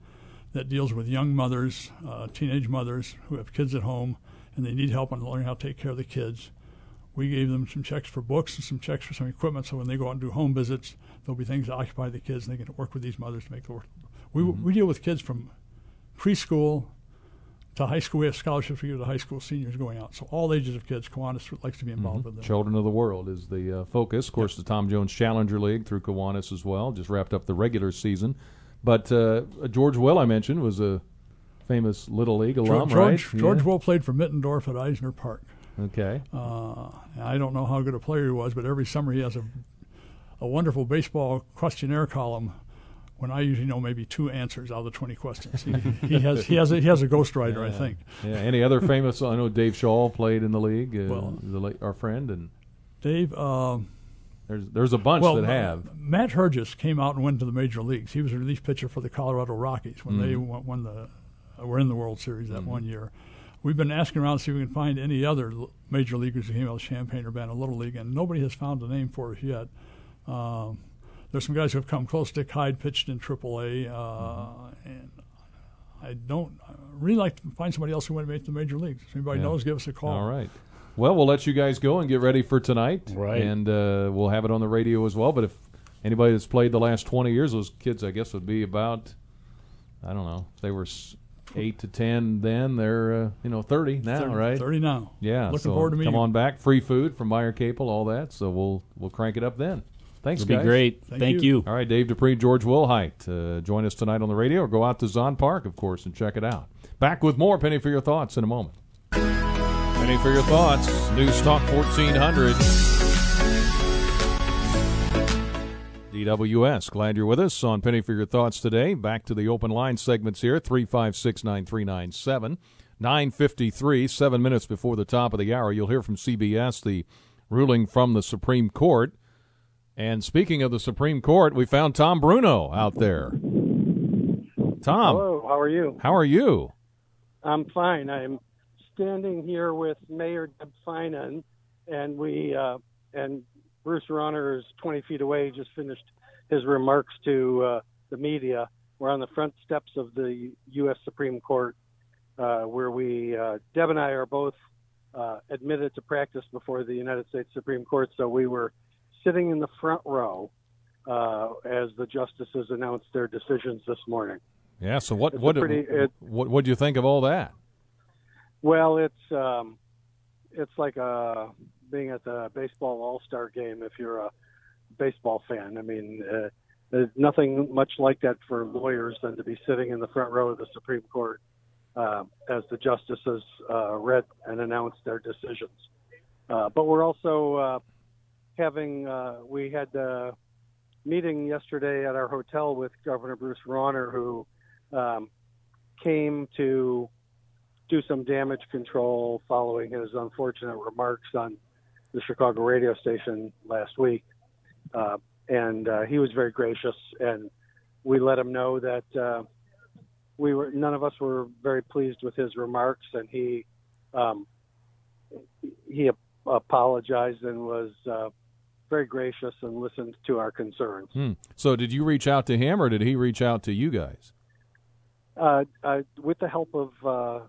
S11: that deals with young mothers, uh, teenage mothers who have kids at home, and they need help on learning how to take care of the kids. We gave them some checks for books and some checks for some equipment, so when they go out and do home visits, there'll be things to occupy the kids, and they can work with these mothers to make the work. We
S2: Mm-hmm.
S11: we deal with kids from preschool to high school. We have scholarships we give to high school seniors going out. So all ages of kids, Kiwanis likes to be involved
S2: mm-hmm.
S11: with them.
S2: Children of the World is the uh, focus. Of course, yep. the Tom Jones Challenger League through Kiwanis as well. Just wrapped up the regular season. But uh, George Will, I mentioned, was a famous Little League alum,
S11: George,
S2: right?
S11: George
S2: Yeah.
S11: Will played for Mittendorf at Eisner Park.
S2: Okay.
S11: Uh, I don't know how good a player he was, but every summer he has a a wonderful baseball questionnaire column. When I usually know maybe two answers out of the twenty questions, he, he has he has a, he has a ghostwriter, I think.
S2: Yeah. Any other famous? I know Dave Shaw played in the league. Uh,
S11: Well-
S2: the our friend, and
S11: Dave, um,
S2: there's there's a bunch
S11: well,
S2: that have.
S11: Matt Herges came out and went to the major leagues. He was a relief pitcher for the Colorado Rockies when they
S2: Mhm.
S11: won, won the uh, were in the World Series that
S2: Mhm.
S11: one year. We've been asking around to see if we can find any other major leaguers who came out of Champaign or Banner Little League, and nobody has found a name for us yet. Um, there's some guys who have come close. Dick Hyde pitched in AAA, uh,
S2: Mm-hmm.
S11: and I don't I really like to find somebody else who went to make the major leagues. If anybody
S2: Yeah.
S11: knows, give us a call.
S2: All right. Well, we'll let you guys go and get ready for tonight.
S10: Right.
S2: And uh, we'll have it on the radio as well. But if anybody that's played the last 20 years, those kids, I guess, would be about, I don't know, if they were s- 8 to 10 then, they're, uh, you know, 30 now,
S11: 30
S2: right?
S11: 30 now.
S2: Yeah.
S11: Looking
S2: so
S11: forward to meeting
S2: Come on back. Free food from Meyer Capel, all that. So we'll we'll crank it up then. Thanks,
S10: It'll be great. Thank Thank you. you.
S2: All right, Dave Dupree, George Wilhite. Uh, join us tonight on the radio or go out to Zon Park, of course, and check it out. Back with more Penny for Your Thoughts in a moment. Penny for Your Thoughts, News Talk 1400. DWS, glad you're with us on Penny for Your Thoughts today. Back to the open line segments here 356 9397. 953, seven minutes before the top of the hour. You'll hear from CBS the ruling from the Supreme Court. And speaking of the Supreme Court, we found Tom Bruno out there. Tom,
S12: Hello, how are you?
S2: how are you?
S12: I'm fine. I'm standing here with Mayor Deb Feinen, and we uh, and Bruce Rauner is 20 feet away. He just finished his remarks to uh, the media. We're on the front steps of the U.S. Supreme Court, uh, where we uh, Deb and I are both uh, admitted to practice before the United States Supreme Court. So we were sitting in the front row uh, as the justices announced their decisions this morning.
S2: Yeah, so what
S12: It's
S2: what
S12: pretty- it-
S2: what what do you think of all that?
S12: Well, it's um, it's like uh, being at the baseball All Star game if you're a baseball fan. I mean, uh, there's nothing much like that for lawyers than to be sitting in the front row of the Supreme Court uh, as the justices uh, read and announced their decisions. Uh, but we're also uh, having uh, we had a meeting yesterday at our hotel with Governor Bruce Rauner, who um, came to do some damage control following his unfortunate remarks on the Chicago radio station last week. Uh, and uh, he was very gracious, and we let him know that uh, we were none of us were very pleased with his remarks, and he um, he ap- apologized and was uh, very gracious and listened to our concerns.
S2: Hmm. So did you reach out to him or did he reach out to you guys?
S12: uh, uh, with the help of uh,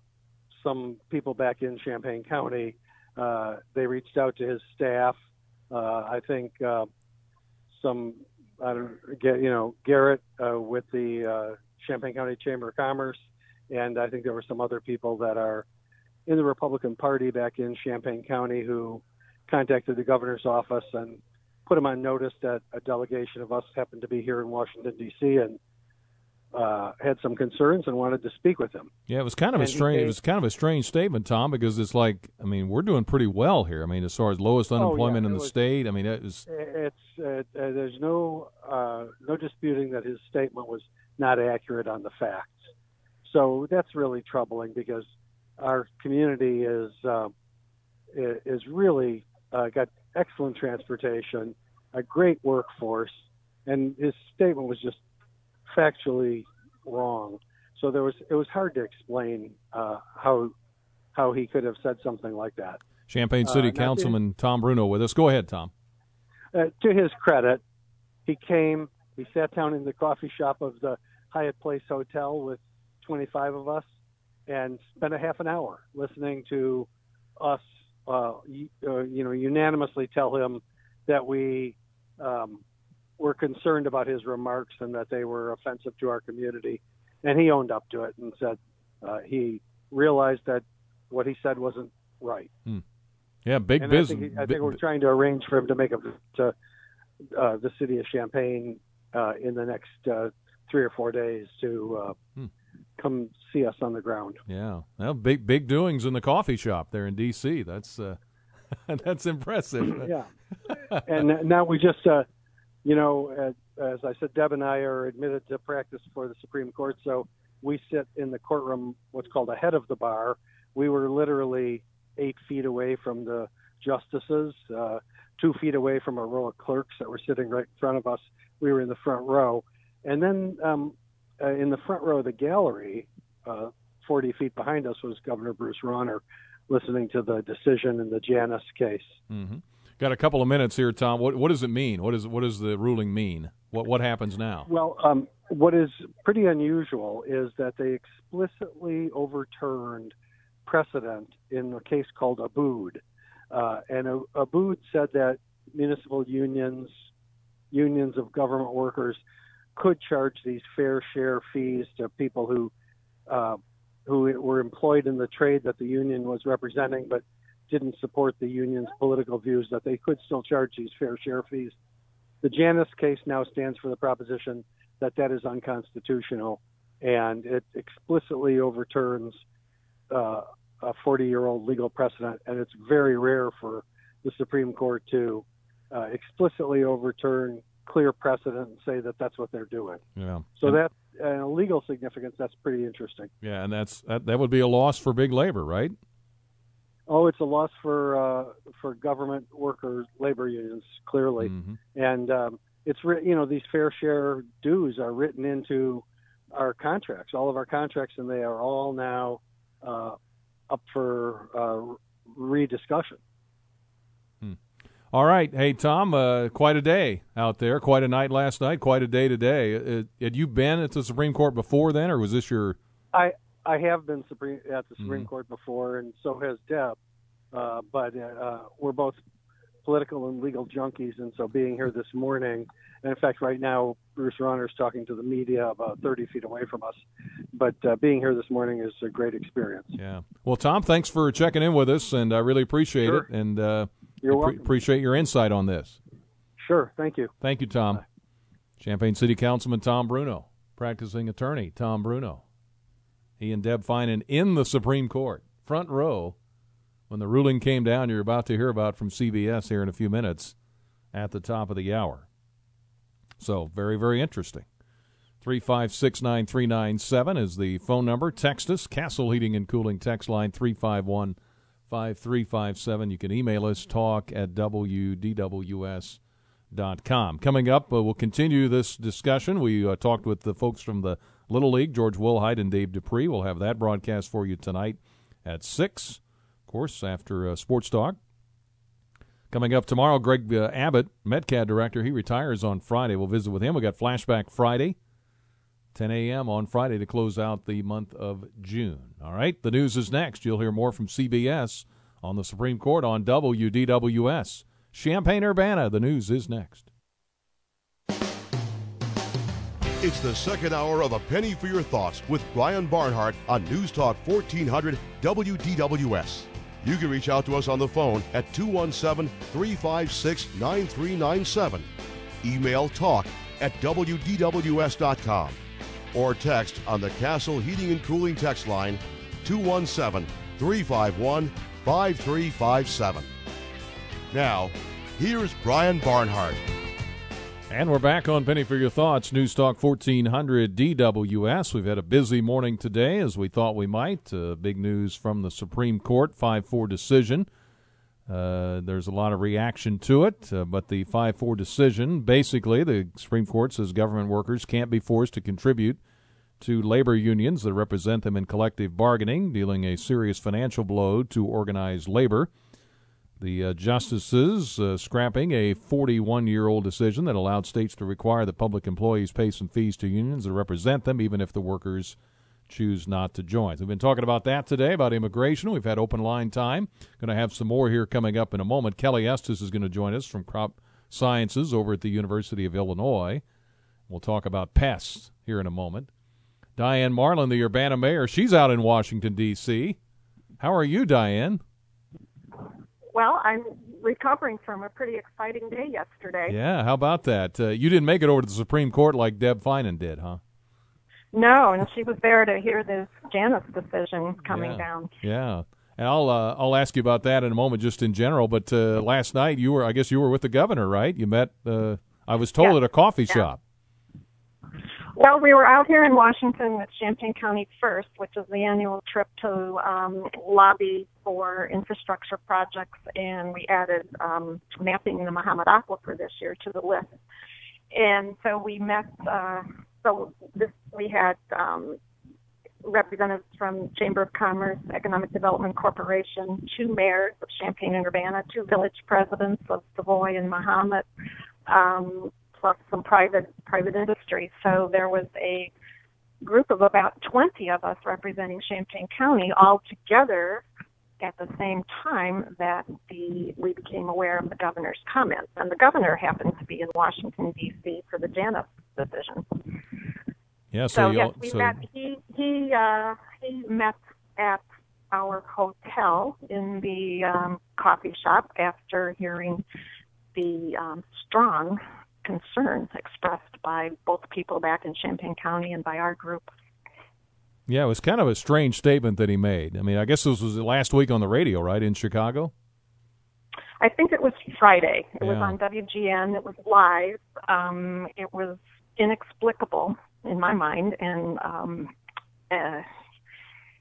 S12: some people back in Champaign County, uh, they reached out to his staff. Uh, I think uh, some, I don't get, you know, Garrett uh, with the uh, Champaign County Chamber of Commerce, and I think there were some other people that are in the Republican Party back in Champaign County who contacted the governor's office and put him on notice that a delegation of us happened to be here in Washington D.C. and uh, had some concerns and wanted to speak with him.
S2: Yeah, it was kind of a
S12: And he
S2: strange. It was kind of a strange statement, Tom, because it's like, I mean, we're doing pretty well here. I mean, as far as lowest
S12: Oh, yeah,
S2: unemployment in the
S12: was-
S2: state, I mean, it was.
S12: It's uh, uh, there's no uh, no disputing that his statement was not accurate on the facts. So that's really troubling because our community is uh, is really uh, got excellent transportation, a great workforce, and his statement was just factually wrong. So there was it was hard to explain uh, how how he could have said something like that.
S2: Champaign
S12: Uh,
S2: City
S12: to-
S2: Councilman Tom Bruno with us. Go ahead, Tom.
S12: uh, to his credit, he came, he sat down in the coffee shop of the Hyatt Place Hotel with 25 of us and spent a half an hour listening to us, uh, y- uh, you know, unanimously tell him that we um, were concerned about his remarks and that they were offensive to our community. And he owned up to it and said uh, he realized that what he said wasn't right.
S2: Hmm. Yeah, big
S12: and
S2: business.
S12: I think, I think we're trying to arrange for him to make a to uh, the city of Champaign uh, in the next uh, three or four days to uh,
S2: Hmm.
S12: come see us on the ground.
S2: Yeah, well, big big doings in the coffee shop there in D.C. That's uh, *laughs* that's impressive.
S12: yeah, and now we just, uh, you know, as, as I said, Deb and I are admitted to practice for the Supreme Court, so we sit in the courtroom, what's called ahead of the bar. We were literally eight feet away from the justices, uh, two feet away from a row of clerks that were sitting right in front of us. We were in the front row, and then um, uh, in the front row of the gallery, uh, 40 feet behind us was Governor Bruce Rauner, listening to the decision in the Janus case.
S2: hmm Got a couple of minutes here, Tom. What what does it mean? What is what does the ruling mean? What what happens now?
S12: Well, um, what is pretty unusual is that they explicitly overturned precedent in a case called Abood. Uh, and Abood said that municipal unions, unions of government workers, could charge these fair share fees to people who uh, who were employed in the trade that the union was representing, but didn't support the union's political views. That they could still charge these fair share fees. The Janus case now stands for the proposition that that is unconstitutional, and it explicitly overturns uh, a 40-year-old legal precedent, and it's very rare for the Supreme Court to uh, explicitly overturn clear precedent and say that that's what they're doing.
S2: Yeah.
S12: So
S2: And-
S12: that uh, legal significance, that's pretty interesting.
S2: yeah, and that's that, that would be a loss for big labor, right?
S12: Oh, it's a loss for uh, for government workers, labor unions, clearly,
S2: Mhm.
S12: and um, it's you know these fair share dues are written into our contracts, all of our contracts, and they are all now uh, up for uh, rediscussion.
S2: All right, hey Tom, uh, quite a day out there, quite a night last night, quite a day today. Uh, had you been at the Supreme Court before then, or was this your?
S12: I I have been Supreme at the Supreme
S2: Mhm.
S12: Court before, and so has Deb. Uh, but uh, we're both political and legal junkies, and so being here this morning, and in fact, right now, Bruce Rauner is talking to the media about 30 feet away from us. But uh, being here this morning is a great experience.
S2: Yeah. Well, Tom, thanks for checking in with us, and I really appreciate
S12: Sure.
S2: it, and uh,
S12: You're welcome.
S2: appreciate your insight on this.
S12: Sure, thank you.
S2: Thank you, Tom. Champaign City Councilman Tom Bruno, practicing attorney Tom Bruno. He and Deb Feinen in the Supreme Court, front row, when the ruling came down. You're about to hear about from CBS here in a few minutes, at the top of the hour. So very, very interesting. Three five six nine three nine seven is the phone number. Text us, Castle Heating and Cooling text line three five one five three five seven. You can email us talk at wdws dot com. Coming up, uh, we'll continue this discussion. We uh, talked with the folks from the Little League, George Wilhite and Dave Dupree. We'll have that broadcast for you tonight at 6, of course, after uh, Sports Talk. Coming up tomorrow, Greg uh, Abbott, Metcad director, he retires on Friday. We'll visit with him. We got Flashback Friday, 10 a.m. on Friday to close out the month of June. All right, the news is next. You'll hear more from CBS on the Supreme Court on WDWS. Champaign Urbana, the news is next.
S1: It's the second hour of A Penny for Your Thoughts with Brian Barnhart on News Talk 1400 WDWS. You can reach out to us on the phone at 217 356 9397. Email talk at WDWS.com or text on the Castle Heating and Cooling text line 217 351 5357. Now, here's Brian Barnhart.
S2: And we're back on Penny for Your Thoughts, News Talk 1400 DWS. We've had a busy morning today, as we thought we might. Uh, big news from the Supreme Court, 5 4 decision. Uh, there's a lot of reaction to it, uh, but the 5 4 decision basically, the Supreme Court says government workers can't be forced to contribute to labor unions that represent them in collective bargaining, dealing a serious financial blow to organized labor. The uh, justices uh, scrapping a 41 year old decision that allowed states to require that public employees pay some fees to unions that represent them, even if the workers choose not to join. We've been talking about that today, about immigration. We've had open line time. Going to have some more here coming up in a moment. Kelly Estes is going to join us from Crop Sciences over at the University of Illinois. We'll talk about pests here in a moment. Diane Marlin, the Urbana mayor, she's out in Washington, D.C. How are you, Diane?
S13: Well, I'm recovering from a pretty exciting day yesterday.
S2: Yeah, how about that? Uh, you didn't make it over to the Supreme Court like Deb Feinen did, huh?
S13: No, and she was there to hear this Janus decision coming
S2: Yeah.
S13: down.
S2: Yeah. And I'll uh, I'll ask you about that in a moment, just in general. But uh, last night you were, I guess you were with the governor, right? You met. Uh, I was told
S13: Yeah.
S2: at a coffee
S13: Yeah.
S2: shop.
S13: Well, we were out here in Washington with Champaign County First, which is the annual trip to um, lobby for infrastructure projects, and we added um, mapping the Mahomet Aquifer this year to the list. And so we met. Uh, so this we had um, representatives from Chamber of Commerce, Economic Development Corporation, two mayors of Champaign and Urbana, two village presidents of Savoy and Mahomet, um, plus some private private industry. So there was a group of about 20 of us representing Champaign County all together at the same time that the we became aware of the governor's comments. And the governor happened to be in Washington D.C. for the Janus decision.
S2: Yeah. So,
S13: So, yes, we
S2: so
S13: met. He he uh, he met at our hotel in the um, coffee shop after hearing the um, strong concerns expressed by both people back in Champaign County and by our group.
S2: yeah, it was kind of a strange statement that he made. I mean, I guess this was last week on the radio, right, in Chicago.
S13: I think it was Friday. It was on WGN. It was live. Um, it was inexplicable in my mind, and um, uh,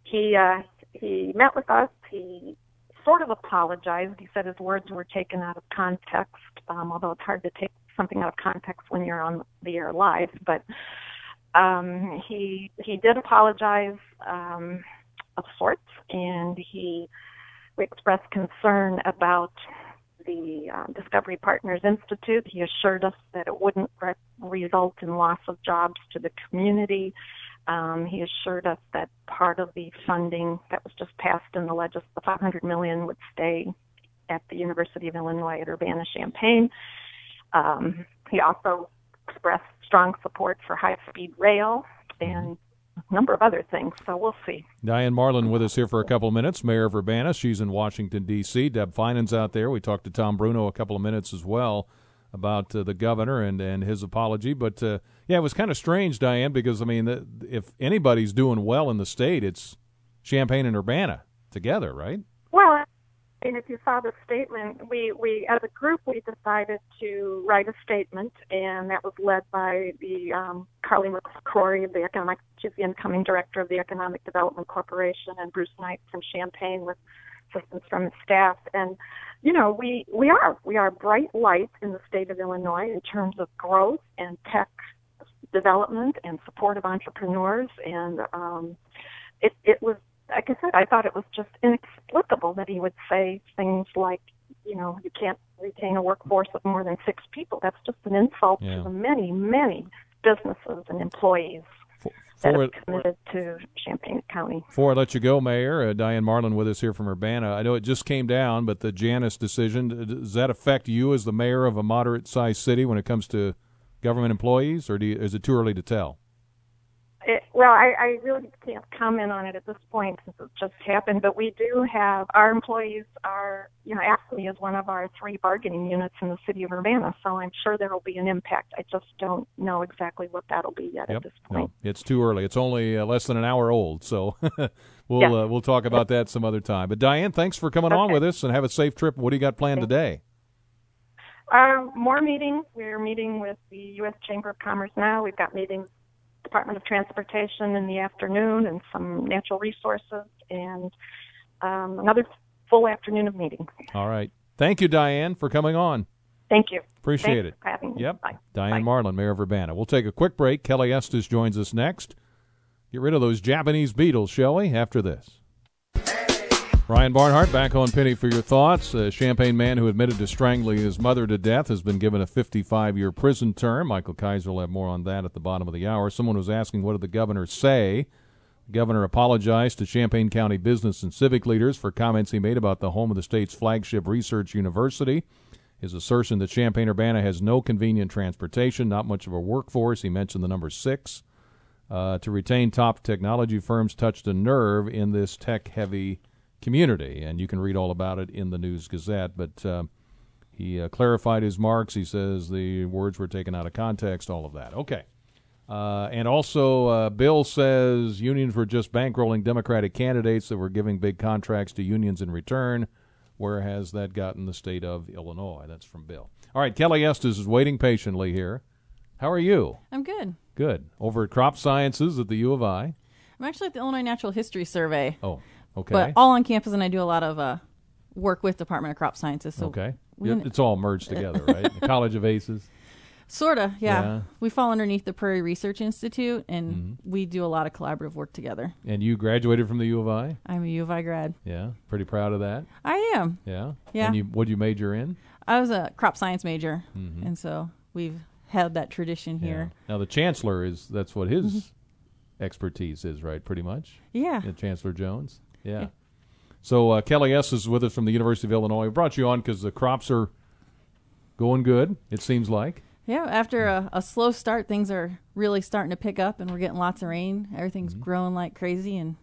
S13: he uh, he met with us. He sort of apologized. He said his words were taken out of context, um, although it's hard to take something out of context when you're on the air live. But um, he he did apologize um, of sorts, and he expressed concern about the uh, Discovery Partners Institute. He assured us that it wouldn't re- result in loss of jobs to the community. Um, he assured us that part of the funding that was just passed in the legislature, the 500 million, would stay at the University of Illinois at Urbana-Champaign. Um, he also expressed strong support for high-speed rail and a number of other things. So we'll see.
S2: Diane Marlin with us here for a couple of minutes, Mayor of Urbana. She's in Washington, D.C. Deb Feinen's out there. We talked to Tom Bruno a couple of minutes as well about uh, the governor and, and his apology. But, uh, yeah, it was kind of strange, Diane, because, I mean, if anybody's doing well in the state, it's Champaign and Urbana together, right?
S13: And if you saw the statement, we, we as a group we decided to write a statement, and that was led by the um, Carly McCrory the economic, she's the incoming director of the Economic Development Corporation, and Bruce Knight from Champaign with assistance from his staff. And you know, we we are we are bright lights in the state of Illinois in terms of growth and tech development and support of entrepreneurs and um, it it was like I said, I thought it was just inexplicable that he would say things like, you know, you can't retain a workforce of more than six people. That's just an insult
S2: Yeah.
S13: to the many, many businesses and employees that
S2: For
S13: have committed to Champaign County.
S2: Before I let you go, Mayor, uh, Diane Marlin with us here from Urbana. I know it just came down, but the Janus decision, does that affect you as the mayor of a moderate sized city when it comes to government employees, or do you, is it too early to tell?
S13: It, well, I, I really can't comment on it at this point since it just happened. But we do have our employees are, you know, AFSCME is one of our three bargaining units in the city of Urbana. So I'm sure there will be an impact. I just don't know exactly what that'll be yet at this point.
S2: No, it's too early. It's only uh, less than an hour old, so *laughs* we'll
S13: Yeah.
S2: uh, we'll talk about that some other time. But Diane, thanks for coming on with us, and have a safe trip. What do you got planned today?
S13: Uh, more meetings. We're meeting with the U.S. Chamber of Commerce now. We've got meetings, Department of Transportation in the afternoon, and some natural resources, and um, another full afternoon of meetings.
S2: All right. Thank you, Diane, for coming on.
S13: Thank you.
S2: Appreciate
S13: Thanks
S2: it.
S13: For having me.
S2: Yep.
S13: Bye.
S2: Diane Marlin, Mayor of Urbana. We'll take a quick break. Kelly Estes joins us next. Get rid of those Japanese beetles, shall we? After this. Brian Barnhart back on Penny for your thoughts. A Champaign man who admitted to strangling his mother to death has been given a 55 year prison term. Michael Kaiser will have more on that at the bottom of the hour. Someone was asking, what did the governor say? The governor apologized to Champaign County business and civic leaders for comments he made about the home of the state's flagship research university. His assertion that Champaign Urbana has no convenient transportation, not much of a workforce. He mentioned the number six. Uh, to retain top technology firms touched a nerve in this tech heavy community. And you can read all about it in the News Gazette. But uh, he uh, clarified his marks. He says the words were taken out of context, all of that. Okay. Uh, and also, uh, Bill says unions were just bankrolling Democratic candidates that were giving big contracts to unions in return. Where has that gotten the state of Illinois? That's from Bill. All right, Kelly Estes is waiting patiently here. How are you?
S14: I'm good.
S2: Good. Over at Crop Sciences at the U of I.
S14: I'm actually at the Illinois Natural History Survey.
S2: Oh, okay.
S14: But all on campus, and I do a lot of uh, work with Department of Crop Sciences. So
S2: okay. Yeah, it's all merged together, right? *laughs* the College of Aces.
S14: Sorta, yeah.
S2: Yeah.
S14: We fall underneath the Prairie Research Institute, and
S2: Mm-hmm.
S14: we do a lot of collaborative work together.
S2: And you graduated from the U of I?
S14: I'm a U of I grad.
S2: Yeah. Pretty proud of that.
S14: I am.
S2: Yeah.
S14: Yeah.
S2: And you what did you major in?
S14: I was a crop science major,
S2: Mhm.
S14: and so we've had that tradition here.
S2: Yeah. Now the chancellor is that's what his expertise is, right? Pretty much.
S14: Yeah.
S2: Chancellor Jones. Yeah. *laughs* So uh, Kelly Estes is with us from the University of Illinois. We brought you on because the crops are going good. It seems like.
S14: Yeah, after a, a slow start, things are really starting to pick up, and we're getting lots of rain. Everything's
S2: Mm-hmm.
S14: growing like crazy, and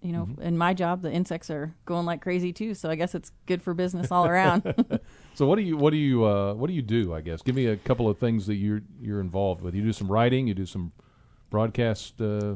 S14: you know, in my job, the insects are going like crazy too. So I guess it's good for business all around. *laughs*
S2: So what do you what do you uh, what do you do? I guess give me a couple of things that you're you're involved with. You do some writing. You do some broadcast. Uh,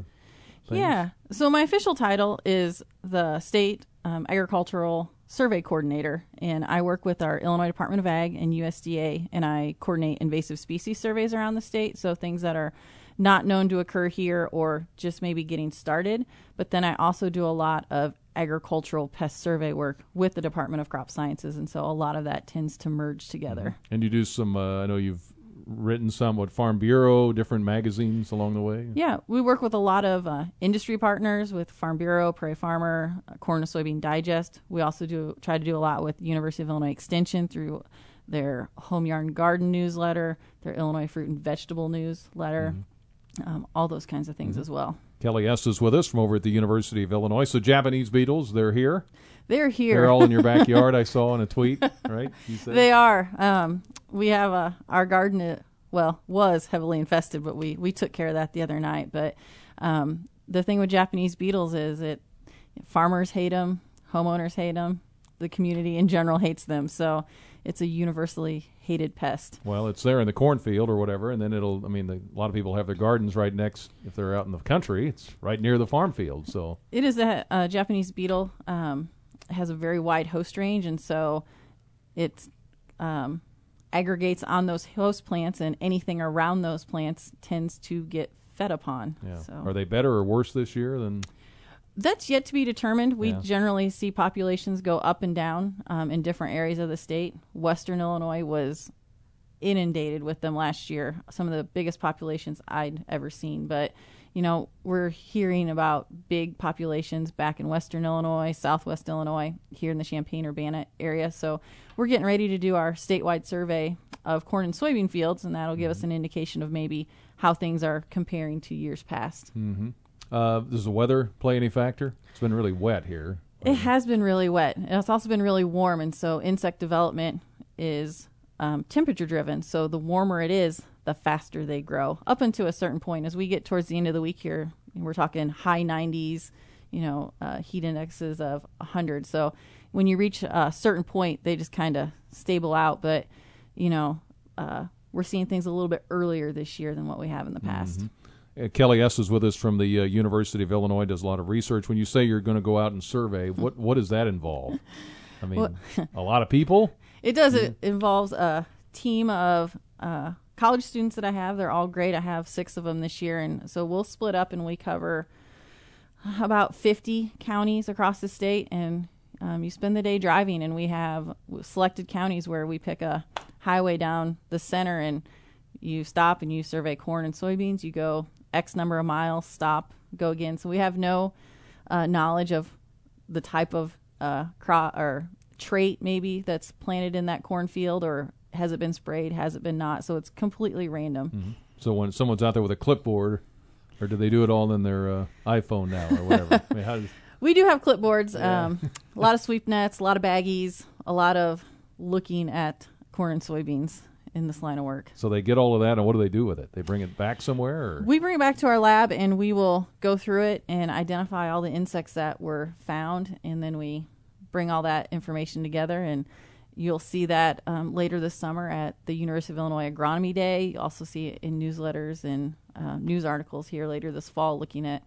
S2: things?
S14: Yeah. So my official title is the state um, agricultural survey coordinator, and I work with our Illinois Department of Ag and USDA, and I coordinate invasive species surveys around the state. So things that are not known to occur here or just maybe getting started. But then I also do a lot of agricultural pest survey work with the Department of Crop Sciences, and so a lot of that tends to merge together.
S2: And you do some. Uh, I know you've written some with Farm Bureau, different magazines along the way.
S14: Yeah, we work with a lot of uh, industry partners with Farm Bureau, Prairie Farmer, uh, Corn and Soybean Digest. We also do try to do a lot with University of Illinois Extension through their Home Yard and Garden newsletter, their Illinois Fruit and Vegetable newsletter, um, all those kinds of things as well.
S2: Kelly Estes is with us from over at the University of Illinois. So Japanese beetles, they're here.
S14: They're here.
S2: They're all in your backyard. I *laughs* saw in a tweet, right?
S14: They are. Um, we have a our garden. uh well, was heavily infested, but we we took care of that the other night. But um, the thing with Japanese beetles is it farmers hate them, homeowners hate them, the community in general hates them. So it's a universally hated pest.
S2: Well, it's there in the cornfield or whatever, and then it'll. I mean, the, a lot of people have their gardens right next. If they're out in the country, it's right near the farm field. So
S14: It is a, a Japanese beetle. Um, has a very wide host range, and so it's um, aggregates on those host plants, and anything around those plants tends to get fed upon.
S2: yeah,
S14: So
S2: are they better or worse this year than?
S14: that's yet to be determined. We
S2: Yeah.
S14: generally see populations go up and down um, in different areas of the state. Western Illinois was inundated with them last year. Some of the biggest populations I'd ever seen. But, you know, we're hearing about big populations back in Western Illinois, Southwest Illinois, here in the Champaign Urbana area. So we're getting ready to do our statewide survey of corn and soybean fields, and that'll give us an indication of maybe how things are comparing to years past.
S2: hmm Uh, does the weather play any factor? It's been really wet here.
S14: It has been really wet. and It's also been really warm, and so insect development is um, temperature driven. So the warmer it is, the faster they grow. Up until a certain point, as we get towards the end of the week here, we're talking high 90s, you know, uh, heat indexes of 100. So when you reach a certain point, they just kind of stable out. But you know, uh, we're seeing things a little bit earlier this year than what we have in the past.
S2: Mhm. Uh, Kelly Estes is with us from the uh, University of Illinois. Does a lot of research. When you say you're going to go out and survey, what *laughs* what does that involve? I *laughs* mean,
S14: Well- *laughs*
S2: a lot of people.
S14: It does. It involves a team of uh, college students that I have. They're all great. I have six of them this year, and so we'll split up and we cover about 50 counties across the state. And um, you spend the day driving, and we have selected counties where we pick a highway down the center, and you stop and you survey corn and soybeans. You go X number of miles, stop, go again. So we have no uh, knowledge of the type of uh, crop or trait maybe that's planted in that cornfield, or has it been sprayed, has it been not? So it's completely random.
S2: So when someone's out there with a clipboard, or do they do it all in their uh, iPhone now or whatever? *laughs* I mean, does,
S14: We do have clipboards,
S2: Yeah.
S14: um, a lot of sweep nets, a lot of baggies, a lot of looking at corn and soybeans in this line of work.
S2: so they get all of that, and what do they do with it? They bring it back somewhere, or
S14: We bring it back to our lab and we will go through it and identify all the insects that were found, and then we bring all that information together. And you'll see that um, later this summer at the University of Illinois Agronomy Day. You also see it in newsletters and uh, news articles here later this fall looking at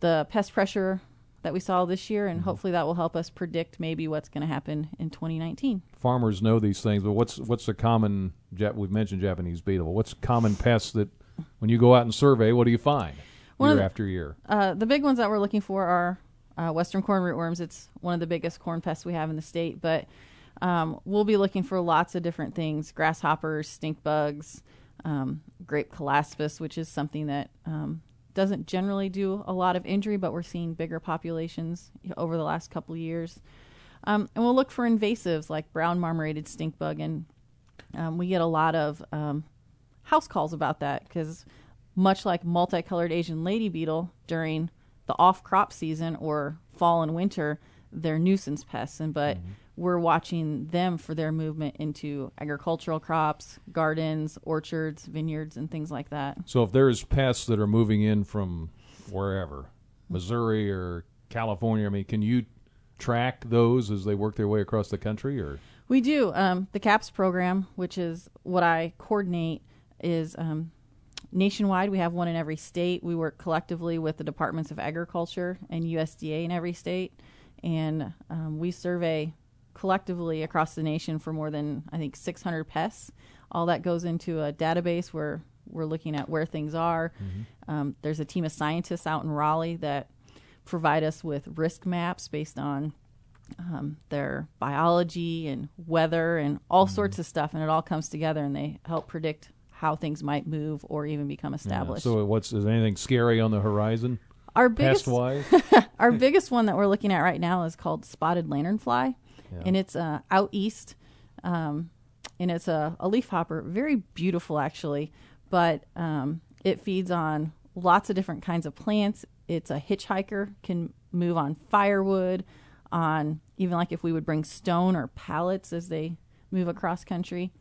S14: the pest pressure that we saw this year, and hopefully that will help us predict maybe what's going to happen in 2019.
S2: Farmers know these things, but what's what's the common? Jap- We've mentioned Japanese beetle. What's common pests that when you go out and survey, what do you find
S14: One
S2: year
S14: the-
S2: after year?
S14: Uh, the big ones that we're looking for are uh, western corn rootworms. It's one of the biggest corn pests we have in the state, but um, we'll be looking for lots of different things: grasshoppers, stink bugs, um, grape colaspis, which is something that um, doesn't generally do a lot of injury, but we're seeing bigger populations over the last couple years. Um, and we'll look for invasives like brown marmorated stink bug, and um, we get a lot of um, house calls about that because much like multicolored Asian lady beetle during the off crop season or fall and winter, they're nuisance pests. And but we're watching them for their movement into agricultural crops, gardens, orchards, vineyards, and things like that.
S2: So if there's pests that are moving in from wherever, Missouri or California, I mean, can you track those as they work their way across the country, or
S14: We do. Um, the CAPS program, which is what I coordinate, is um, nationwide. We have one in every state. We work collectively with the departments of agriculture and USDA in every state, and um, we survey collectively across the nation for more than I think 600 pests. All that goes into a database where we're looking at where things are. Um, there's a team of scientists out in Raleigh that provide us with risk maps based on um, their biology and weather and all sorts of stuff, and it all comes together, and they help predict how things might move or even become
S2: Yeah.
S14: established.
S2: So what's is anything scary on the horizon?
S14: Our biggest *laughs* our biggest one that we're looking at right now is called spotted lanternfly,
S2: Yeah.
S14: and it's uh, out east, um, and it's a, a leaf hopper, very beautiful actually, but um, it feeds on lots of different kinds of plants. It's a hitchhiker, can move on firewood, on even like if we would bring stone or pallets as they move across country,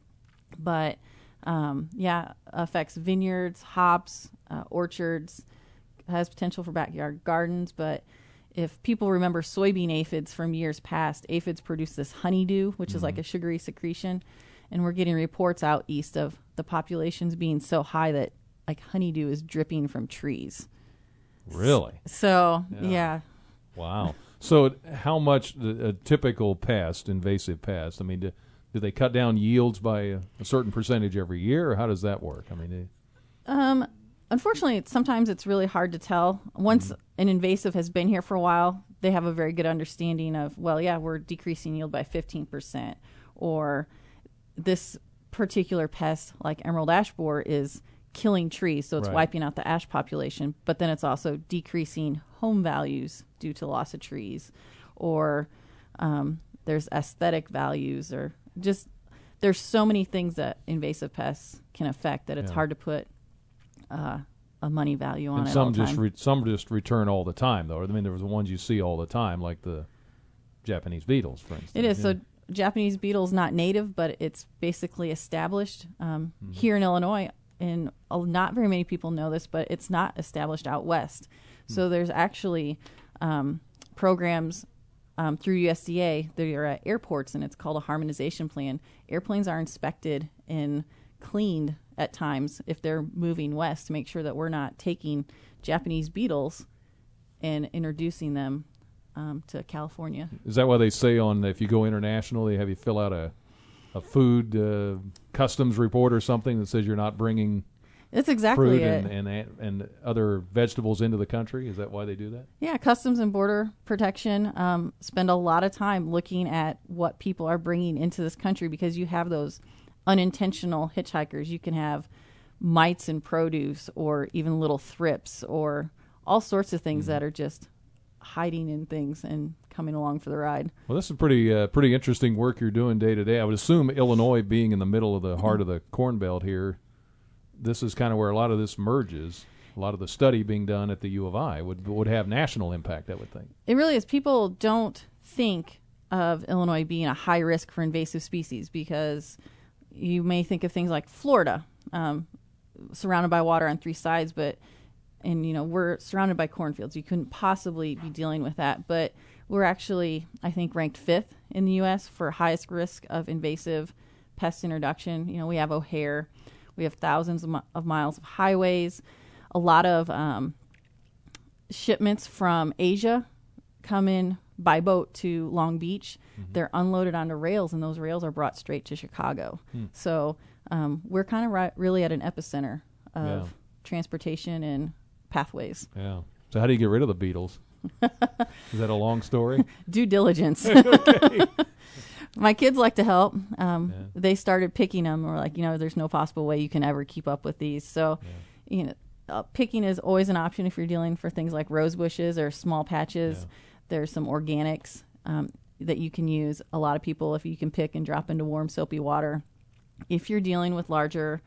S14: but um, yeah, affects vineyards, hops, uh, orchards, has potential for backyard gardens. But if people remember soybean aphids from years past, aphids produce this honeydew, which is like a sugary secretion, and we're getting reports out east of the populations being so high that like honeydew is dripping from trees.
S2: Really?
S14: So yeah,
S2: Wow. So how much the, a typical pest, invasive pest? I mean, do, do they cut down yields by a, a certain percentage every year, or how does that work? I mean,
S14: Um, unfortunately, it's, sometimes it's really hard to tell. Once an invasive has been here for a while, they have a very good understanding of, well, yeah, we're decreasing yield by 15%, or this particular pest, like emerald ash borer, is killing trees, so it's
S15: Right.
S14: wiping out the ash population, but then it's also decreasing home values due to loss of trees, or um, there's aesthetic values, or just there's so many things that invasive pests can affect that it's
S2: Yeah.
S14: hard to put uh, a money value on
S2: and
S14: it.
S2: some just re- some just return all the time, though. I mean, there was the ones you see all the time, like the Japanese beetles, for instance.
S14: It is
S2: Yeah.
S14: so. Japanese beetle's not native, but it's basically established um,
S2: Mm-hmm.
S14: here in Illinois. And not very many people know this, but it's not established out west.
S2: Hmm.
S14: So there's actually um, programs um, through USDA that are at airports, and it's called a harmonization plan. Airplanes are inspected and cleaned at times if they're moving west to make sure that we're not taking Japanese beetles and introducing them um, to California.
S2: Is that why they say on if you go international, they have you fill out a a food uh, customs report or something that says you're not bringing
S14: That's exactly
S2: fruit
S14: it.
S2: and, and and other vegetables into the country? Is that why they do that?
S14: Yeah, Customs and Border Protection um, spend a lot of time looking at what people are bringing into this country because you have those unintentional hitchhikers. You can have mites in produce or even little thrips or all sorts of things that are just hiding in things and coming along for the ride.
S2: Well, this is pretty uh, pretty interesting work you're doing day to day. I would assume Illinois, being in the middle of the heart of the Corn Belt here, this is kind of where a lot of this merges. A lot of the study being done at the U of I would would have national impact. I would think.
S14: It really is. People don't think of Illinois being a high risk for invasive species because you may think of things like Florida, um, surrounded by water on three sides, but and you know we're surrounded by cornfields. You couldn't possibly be dealing with that, but we're actually, I think, ranked fifth in the U.S. for highest risk of invasive pest introduction. You know, we have O'Hare, we have thousands of, mi- of miles of highways. A lot of um, shipments from Asia come in by boat to Long Beach. They're unloaded onto rails, and those rails are brought straight to Chicago.
S2: Hmm.
S14: So um, we're kind of ri- really at an epicenter of
S2: Yeah.
S14: transportation and pathways.
S2: Yeah. So how do you get rid of the beetles? *laughs* Is that a long story? *laughs*
S14: Due diligence. *laughs* My kids like to help. Um, They started picking them. We're like, you know, there's no possible way you can ever keep up with these. So, you know, uh, picking is always an option if you're dealing for things like rose bushes or small patches. There's some organics um, that you can use. A lot of people, if you can pick and drop into warm, soapy water. If you're dealing with larger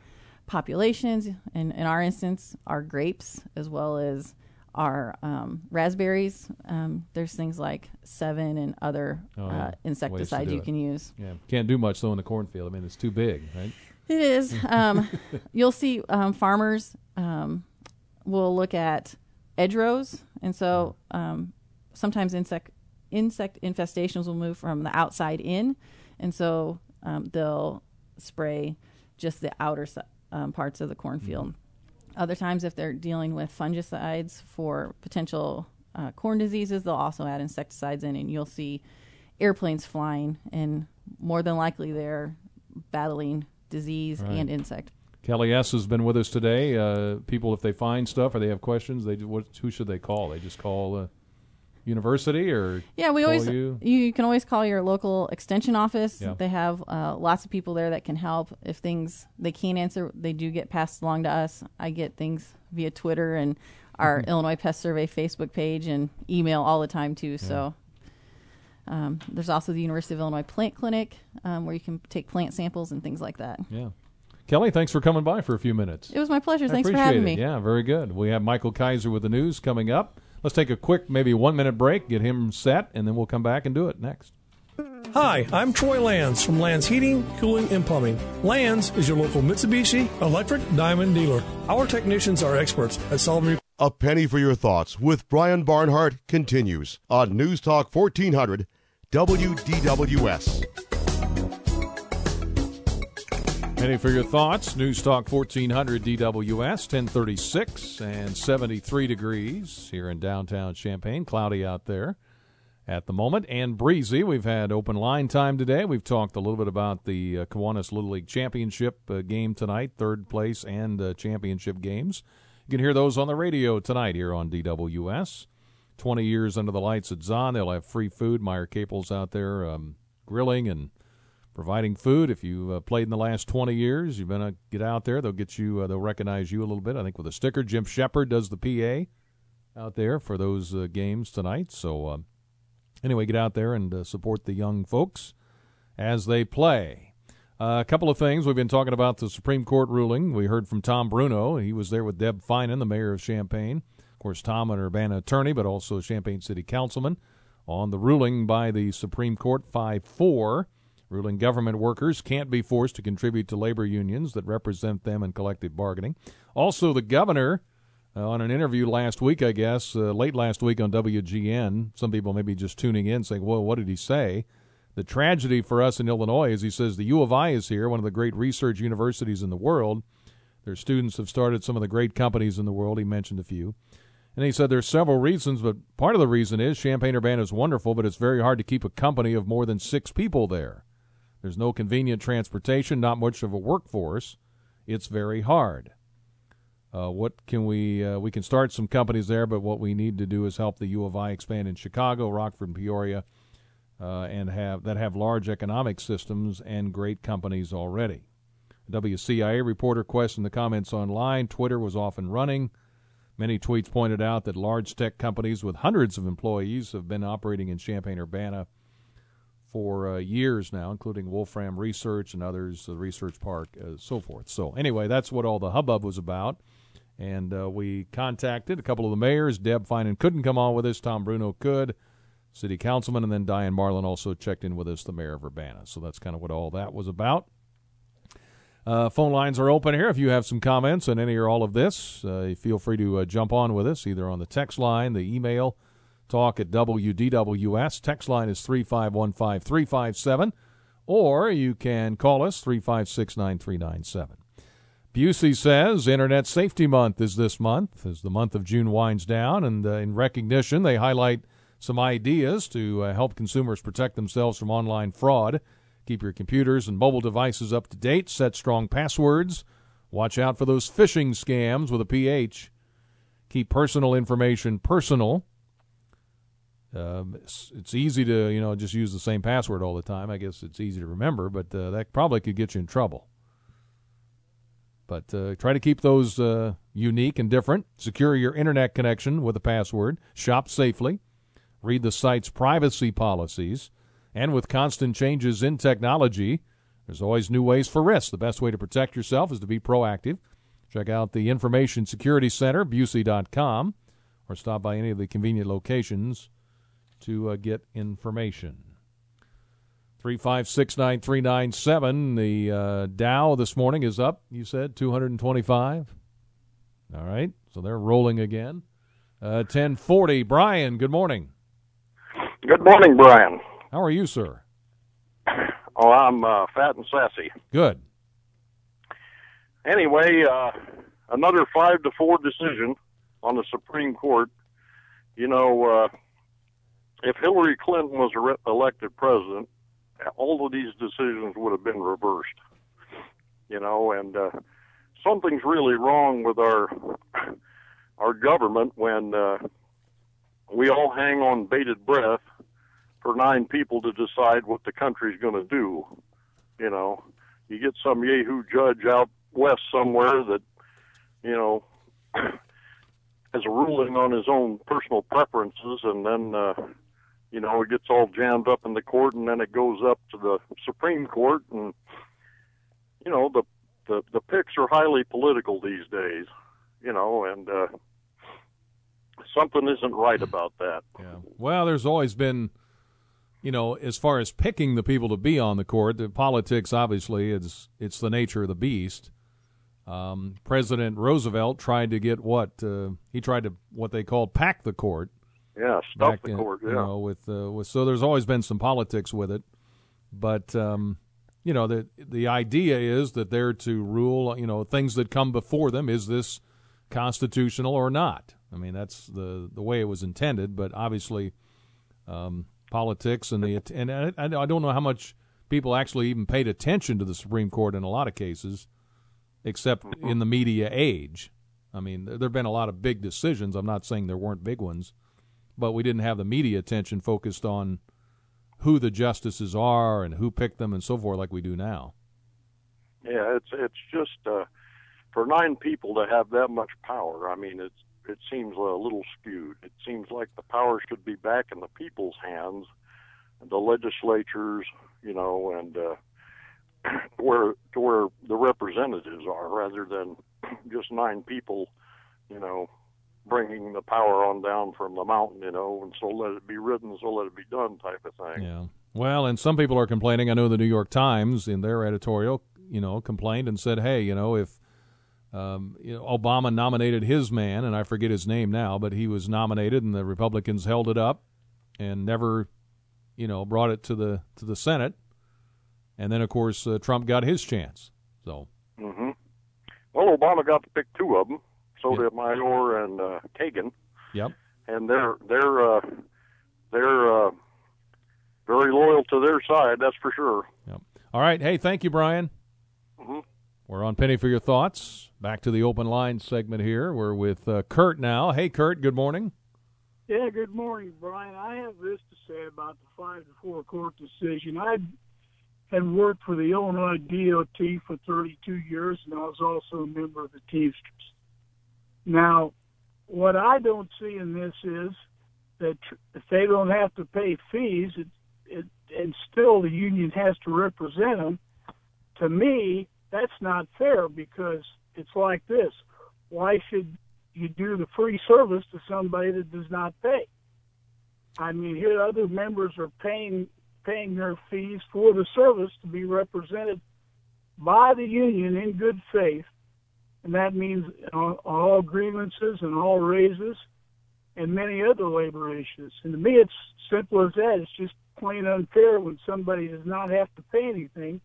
S14: populations, and in our instance, our grapes as well as our um, raspberries, um, there's things like Sevin and other
S2: Oh, yeah.
S14: uh, insecticides you
S2: it.
S14: can use.
S2: Yeah. Can't do much though in the cornfield. I mean, it's too big, right?
S14: It is. *laughs* Um, you'll see um, farmers um, will look at edge rows, and so um, sometimes insect insect infestations will move from the outside in, and so um, they'll spray just the outer um, parts of the cornfield. Other times, if they're dealing with fungicides for potential uh, corn diseases, they'll also add insecticides in, and you'll see airplanes flying, and more than likely they're battling disease
S2: Right.
S14: and insect.
S2: Kelly Estes has been with us today. Uh, people, if they find stuff or they have questions, they do- what, who should they call? They just call uh, university or
S14: Yeah, we always
S2: you.
S14: you can always call your local extension office.
S2: Yeah.
S14: They have uh, lots of people there that can help. If things they can't answer, they do get passed along to us. I get things via Twitter and our
S2: Mm-hmm. *laughs*
S14: Illinois Pest Survey Facebook page and email all the time too. So um, there's also the University of Illinois Plant Clinic um, where you can take plant samples and things like that.
S2: Yeah. Kelly, thanks for coming by for a few minutes.
S14: It was my pleasure.
S2: I
S14: Thanks for having
S2: it.
S14: me.
S2: Yeah, very good. We have Michael Kaiser with the news coming up. Let's take a quick, maybe one minute break, get him set, and then we'll come back and do it next.
S15: Hi, I'm Troy Lanz from Lanz Heating, Cooling, and Plumbing. Lanz is your local Mitsubishi electric diamond dealer. Our technicians are experts at solving
S1: A penny for your thoughts with Brian Barnhart continues on News Talk 1400 WDWS.
S2: Penny for your thoughts. News Talk 1400 DWS, 1036 and 73 degrees here in downtown Champaign. Cloudy out there at the moment and breezy. We've had open line time today. We've talked a little bit about the uh, Kiwanis Little League Championship uh, game tonight, third place and uh, championship games. You can hear those on the radio tonight here on DWS. 20 years under the lights at Zahnd. They'll have free food. Meyer Capel's out there um, grilling and providing food. If you uh, played in the last 20 years, you've been to get out there. They'll get you. Uh, they'll recognize you a little bit. I think with a sticker. Jim Shepard does the PA out there for those uh, games tonight. So uh, anyway, get out there and uh, support the young folks as they play. Uh, a couple of things. We've been talking about the Supreme Court ruling. We heard from Tom Bruno. He was there with Deb Feinen, the mayor of Champaign. Of course, Tom, an Urbana attorney, but also a Champaign City councilman, on the ruling by the Supreme Court 5 4, ruling government workers can't be forced to contribute to labor unions that represent them in collective bargaining. Also, the governor, uh, on an interview last week, I guess, uh, late last week on WGN, some people may be just tuning in saying, well, what did he say? The tragedy for us in Illinois is he says the U of I is here, one of the great research universities in the world. Their students have started some of the great companies in the world. He mentioned a few. And he said there's several reasons, but part of the reason is Champaign Urbana is wonderful, but it's very hard to keep a company of more than six people there. There's no convenient transportation, not much of a workforce. It's very hard. Uh, what can we uh, we can start some companies there, but what we need to do is help the U of I expand in Chicago, Rockford, and Peoria, uh, and have that have large economic systems and great companies already. WCIA reporter questioned the comments online. Twitter was off and running. Many tweets pointed out that large tech companies with hundreds of employees have been operating in Champaign Urbana for uh, years now, including Wolfram Research and others, the Research Park, uh, so forth. So, anyway, that's what all the hubbub was about. And uh, we contacted a couple of the mayors. Deb Feinen couldn't come on with us. Tom Bruno could. City councilman, and then Diane Marlin also checked in with us, the mayor of Urbana. So that's kind of what all that was about. Uh, phone lines are open here. If you have some comments on any or all of this, uh, feel free to uh, jump on with us either on the text line, the email, talk at WDWS. Text line is 3515357, or you can call us 356 9397. Busey says Internet Safety Month is this month as the month of June winds down, and uh, in recognition, they highlight some ideas to uh, help consumers protect themselves from online fraud. Keep your computers and mobile devices up to date, set strong passwords, watch out for those phishing scams with a PH, keep personal information personal. Um, it's, it's, easy to you know just use the same password all the time. I guess it's easy to remember, but uh, that probably could get you in trouble. But uh, try to keep those uh, unique and different. Secure your internet connection with a password. Shop safely. Read the site's privacy policies. And with constant changes in technology, there's always new ways for risk. The best way to protect yourself is to be proactive. Check out the Information Security Center, Busey.com, or stop by any of the convenient locations to uh, get information. Three five six nine three nine seven. The uh, Dow this morning is up. You said two hundred and twenty-five. All right, so they're rolling again. Uh, Ten forty. Brian, good morning.
S16: Good morning, Brian.
S2: How are you, sir?
S16: Oh, I'm uh, fat and sassy.
S2: Good.
S16: Anyway, uh, another five to four decision on the Supreme Court. You know, uh, if Hillary Clinton was elected president, all of these decisions would have been reversed. You know, and uh, something's really wrong with our our government when uh, we all hang on bated breath for nine people to decide what the country's going to do. You know, you get some yahoo judge out west somewhere that, you know, *clears throat* has a ruling on his own personal preferences, and then uh, you know, it gets all jammed up in the court, and then it goes up to the Supreme Court, and you know, the the the picks are highly political these days, you know, and uh, something isn't right about that.
S2: Yeah. Well, there's always been, you know, as far as picking the people to be on the court, the politics obviously is it's the nature of the beast. Um, President Roosevelt tried to get what uh, he tried to what they called pack the court
S16: yeah, stuff the in, court. Yeah,
S2: you know, with uh, with so there's always been some politics with it, but um, you know the the idea is that they're to rule. You know, things that come before them. Is this constitutional or not? I mean, that's the the way it was intended. But obviously, um, politics and the and I, I don't know how much people actually even paid attention to the Supreme Court in a lot of cases, except mm-hmm. in the media age. I mean, there have been a lot of big decisions. I'm not saying there weren't big ones, but we didn't have the media attention focused on who the justices are and who picked them and so forth like we do now.
S16: Yeah, it's it's just uh, for nine people to have that much power. I mean, it's it seems a little skewed. It seems like the power should be back in the people's hands, the legislatures, you know, and uh, *clears throat* where to where the representatives are, rather than *clears throat* just nine people, you know, bringing the power on down from the mountain, you know, and so let it be written, so let it be done, type of thing.
S2: Yeah. Well, and some people are complaining. I know the New York Times, in their editorial, you know, complained and said, "Hey, you know, if um, you know, Obama nominated his man, and I forget his name now, but he was nominated, and the Republicans held it up and never, you know, brought it to the to the Senate, and then of course uh, Trump got his chance. So.
S16: Mm-hmm. Well, Obama got to pick two of them Sotomayor and uh, Kagan.
S2: Yep.
S16: And they're they're uh, they're uh, very loyal to their side. That's for sure.
S2: Yep. All right. Hey, thank you, Brian.
S16: Mm-hmm.
S2: We're on Penny for your thoughts. Back to the open line segment here. We're with uh, Kurt now. Hey, Kurt. Good morning.
S17: Yeah, good morning, Brian. I have this to say about the five to four court decision. I had worked for the Illinois DOT for 32 years, and I was also a member of the Teamsters. Now, what I don't see in this is that if they don't have to pay fees, it, it, and still the union has to represent them, to me, that's not fair because it's like this. Why should you do the free service to somebody that does not pay? I mean, here other members are paying paying their fees for the service to be represented by the union in good faith and that means all grievances and all raises and many other labor issues. And to me, it's simple as that. It's just plain unfair when somebody does not have to pay anything,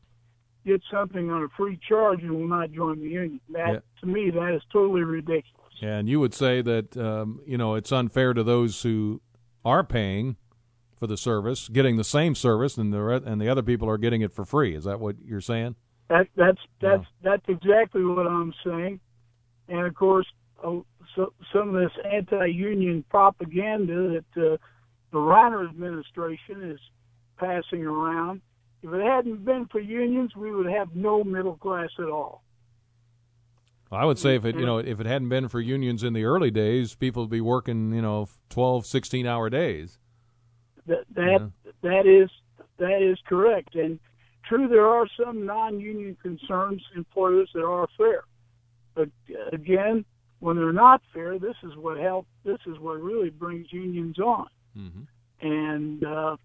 S17: get something on a free charge and will not join the union. That
S2: Yeah.
S17: to me, that is totally ridiculous.
S2: And you would say that um, you know it's unfair to those who are paying for the service, getting the same service, and the re- and the other people are getting it for free. Is that what you're saying?
S17: That that's that's that's exactly what I'm saying. And of course, uh, so, some of this anti-union propaganda that uh, the Rauner administration is passing around. If it hadn't been for unions, we would have no middle class at all.
S2: I would say if it you know if it hadn't been for unions in the early days, people would be working you know 12, 16 hour days.
S17: That that that is that is correct. And true, there are some non-union concerns employers that are fair, but uh, again, when they're not fair, this is what help. This is what really brings unions on. And uh,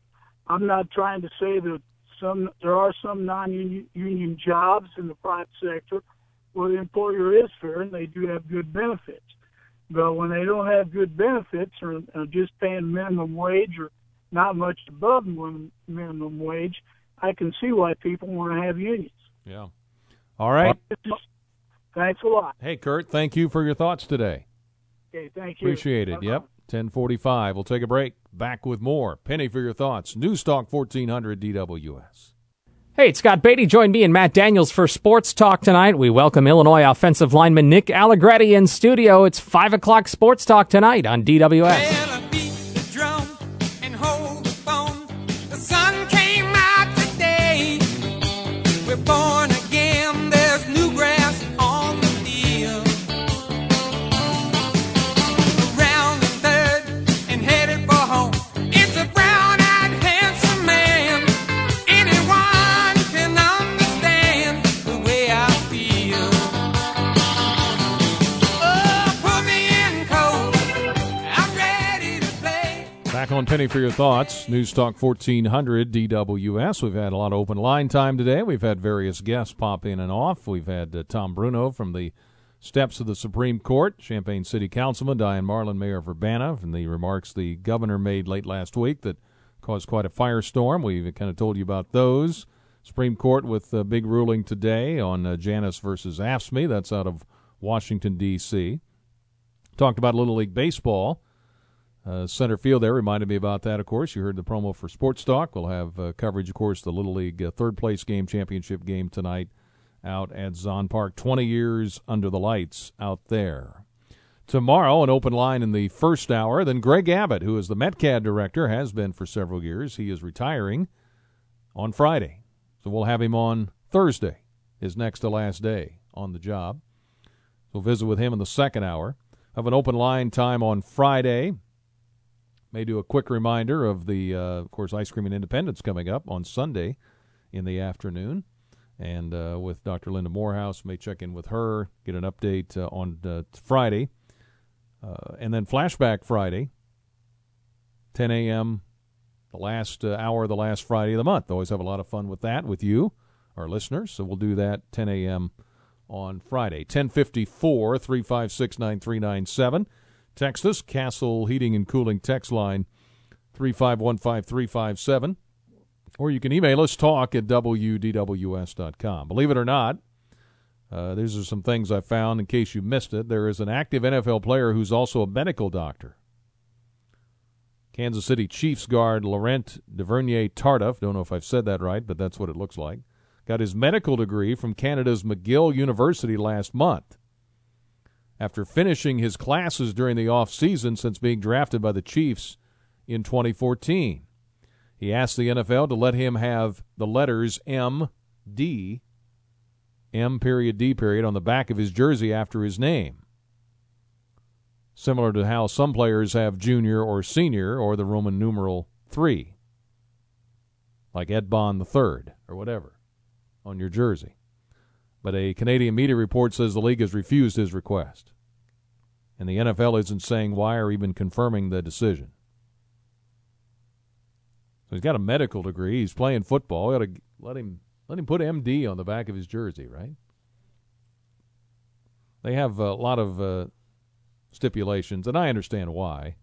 S17: I'm not trying to say that some there are some non-union jobs in the private sector where the employer is fair and they do have good benefits. But when they don't have good benefits or are just paying minimum wage or not much above minimum wage, I can see why people want to have unions.
S2: Yeah. All right.
S17: Thanks a lot.
S2: Hey, Kurt. Thank you for your thoughts today.
S17: Okay, thank you.
S2: Appreciate it.
S17: Bye-bye.
S2: Yep. 1045. We'll take a break. Back with more. Penny for your thoughts. News Talk 1400 DWS.
S18: Hey, it's Scott Beatty. Join me and Matt Daniels for Sports Talk tonight. We welcome Illinois offensive lineman Nick Allegretti in studio. It's 5 o'clock Sports Talk tonight on DWS.
S19: The
S2: Penny for your thoughts. News Talk 1400 DWS. We've had a lot of open line time today. We've had various guests pop in and off. We've had uh, Tom Bruno from the steps of the Supreme Court, Champaign City Councilman Diane Marlin, Mayor of Urbana, from the remarks the governor made late last week that caused quite a firestorm. We've kind of told you about those. Supreme Court with a big ruling today on uh, Janus versus AFSCME. That's out of Washington, D.C. Talked about Little League Baseball. Uh, center field there reminded me about that, of course. You heard the promo for Sports Talk. We'll have uh, coverage, of course, the Little League uh, third place game, championship game tonight out at Zahnd Park. 20 years under the lights out there. Tomorrow, an open line in the first hour. Then Greg Abbott, who is the Metcad director, has been for several years. He is retiring on Friday. So we'll have him on Thursday, his next to last day on the job. We'll visit with him in the second hour. Have an open line time on Friday. May do a quick reminder of the, uh, of course, Ice Cream and Independence coming up on Sunday in the afternoon. And uh, with Dr. Linda Morehouse, may check in with her, get an update uh, on uh, Friday. Uh, and then Flashback Friday, 10 a.m., the last uh, hour of the last Friday of the month. Always have a lot of fun with that with you, our listeners. So we'll do that 10 a.m. on Friday. 1054 356 9397. Text us, Castle Heating and Cooling text line 3515357. Or you can email us, talk at WDWS.com. Believe it or not, uh, these are some things I found in case you missed it. There is an active NFL player who's also a medical doctor. Kansas City Chiefs guard Laurent Duvernay Tardif, don't know if I've said that right, but that's what it looks like, got his medical degree from Canada's McGill University last month after finishing his classes during the off-season since being drafted by the Chiefs in 2014. He asked the NFL to let him have the letters M D M period D period on the back of his jersey after his name. Similar to how some players have junior or senior or the Roman numeral 3. Like Ed Bond III or whatever on your jersey. But a Canadian media report says the league has refused his request. And the NFL isn't saying why or even confirming the decision. So he's got a medical degree. He's playing football. We ought to let him let him put MD on the back of his jersey, right? They have a lot of uh, stipulations, and I understand why.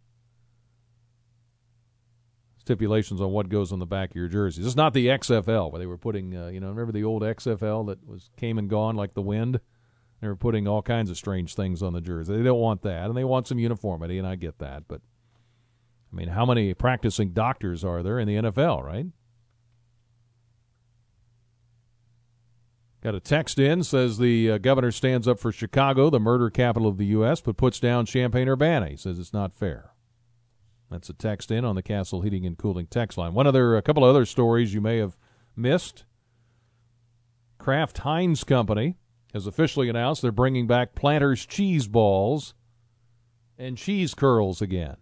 S2: stipulations on what goes on the back of your jerseys. It's not the XFL where they were putting, uh, you know, remember the old XFL that was came and gone like the wind. They were putting all kinds of strange things on the jersey. They don't want that, and they want some uniformity, and I get that. But I mean, how many practicing doctors are there in the NFL, right? Got a text in says the uh, governor stands up for Chicago, the murder capital of the U.S., but puts down Champaign Urbana. He says it's not fair. That's a text in on the Castle Heating and Cooling text line. One other, a couple other stories you may have missed. Kraft Heinz Company has officially announced they're bringing back Planters cheese balls and cheese curls again.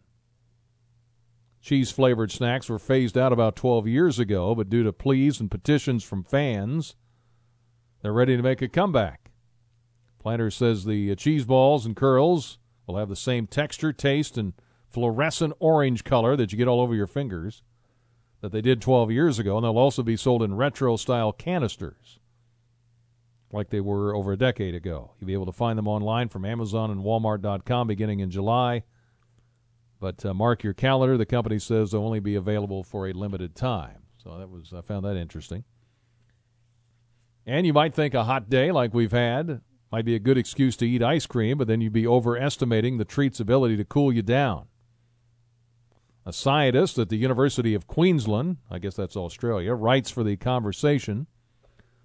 S2: Cheese flavored snacks were phased out about 12 years ago, but due to pleas and petitions from fans, they're ready to make a comeback. Planters says the uh, cheese balls and curls will have the same texture, taste, and fluorescent orange color that you get all over your fingers that they did 12 years ago, and they'll also be sold in retro style canisters like they were over a decade ago. You'll be able to find them online from Amazon and Walmart.com beginning in July. But uh, mark your calendar. The company says they'll only be available for a limited time. So that was I found that interesting. And you might think a hot day like we've had might be a good excuse to eat ice cream, but then you'd be overestimating the treat's ability to cool you down. A scientist at the University of Queensland, I guess that's Australia, writes for the conversation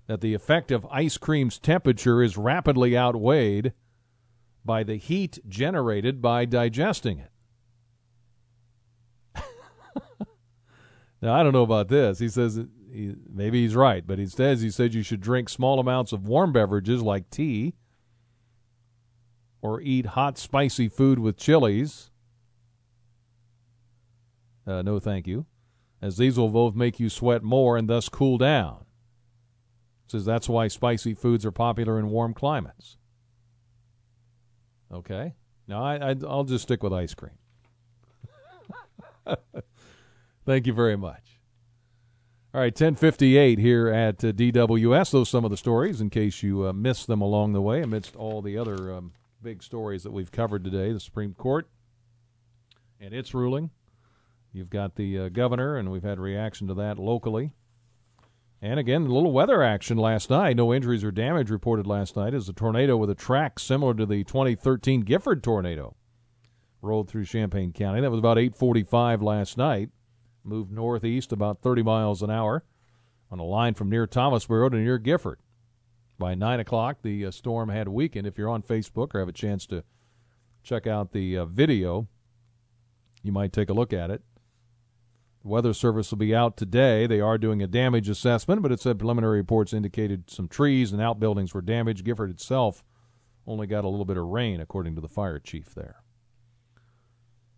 S2: that the effect of ice cream's temperature is rapidly outweighed by the heat generated by digesting it. *laughs* now, I don't know about this. He says he, maybe he's right, but he says he said you should drink small amounts of warm beverages like tea or eat hot, spicy food with chilies. Uh, no, thank you, as these will both make you sweat more and thus cool down. Says that's why spicy foods are popular in warm climates. Okay, now I, I I'll just stick with ice cream. *laughs* Thank you very much. All right, 1058 here at uh, DWS. Those some of the stories in case you uh, missed them along the way amidst all the other um, big stories that we've covered today. The Supreme Court and its ruling. You've got the uh, governor, and we've had reaction to that locally. And again, a little weather action last night. No injuries or damage reported last night as a tornado with a track similar to the 2013 Gifford tornado rolled through Champaign County. That was about 8:45 last night. Moved northeast about 30 miles an hour on a line from near Thomasboro to near Gifford. By 9 o'clock, the uh, storm had weakened. If you're on Facebook or have a chance to check out the uh, video, you might take a look at it. The Weather Service will be out today. They are doing a damage assessment, but it said preliminary reports indicated some trees and outbuildings were damaged. Gifford itself only got a little bit of rain, according to the fire chief there.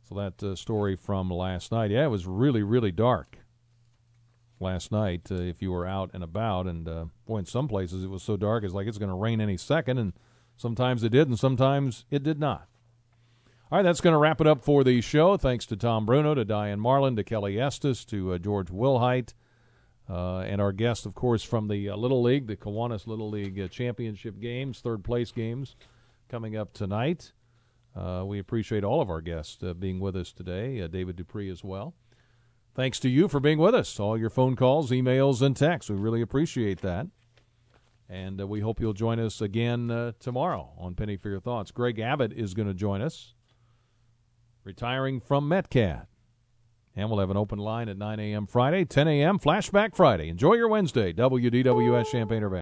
S2: So that uh, story from last night, yeah, it was really, really dark last night. Uh, if you were out and about, and uh, boy, in some places it was so dark, it's like it's going to rain any second, and sometimes it did, and sometimes it did not. All right, that's going to wrap it up for the show. Thanks to Tom Bruno, to Diane Marlin, to Kelly Estes, to uh, George Wilhite, uh, and our guest, of course, from the uh, Little League, the Kiwanis Little League uh, Championship games, third place games, coming up tonight. Uh, we appreciate all of our guests uh, being with us today, David Dupree as well. Thanks to you for being with us, all your phone calls, emails, and texts. We really appreciate that. And we hope you'll join us again tomorrow on Penny for Your Thoughts. Greg Abbott is going to join us, retiring from Metcad. And we'll have an open line at 9 a.m. Friday, 10 a.m. Flashback Friday. Enjoy your Wednesday, WDWS Champaign Urbana.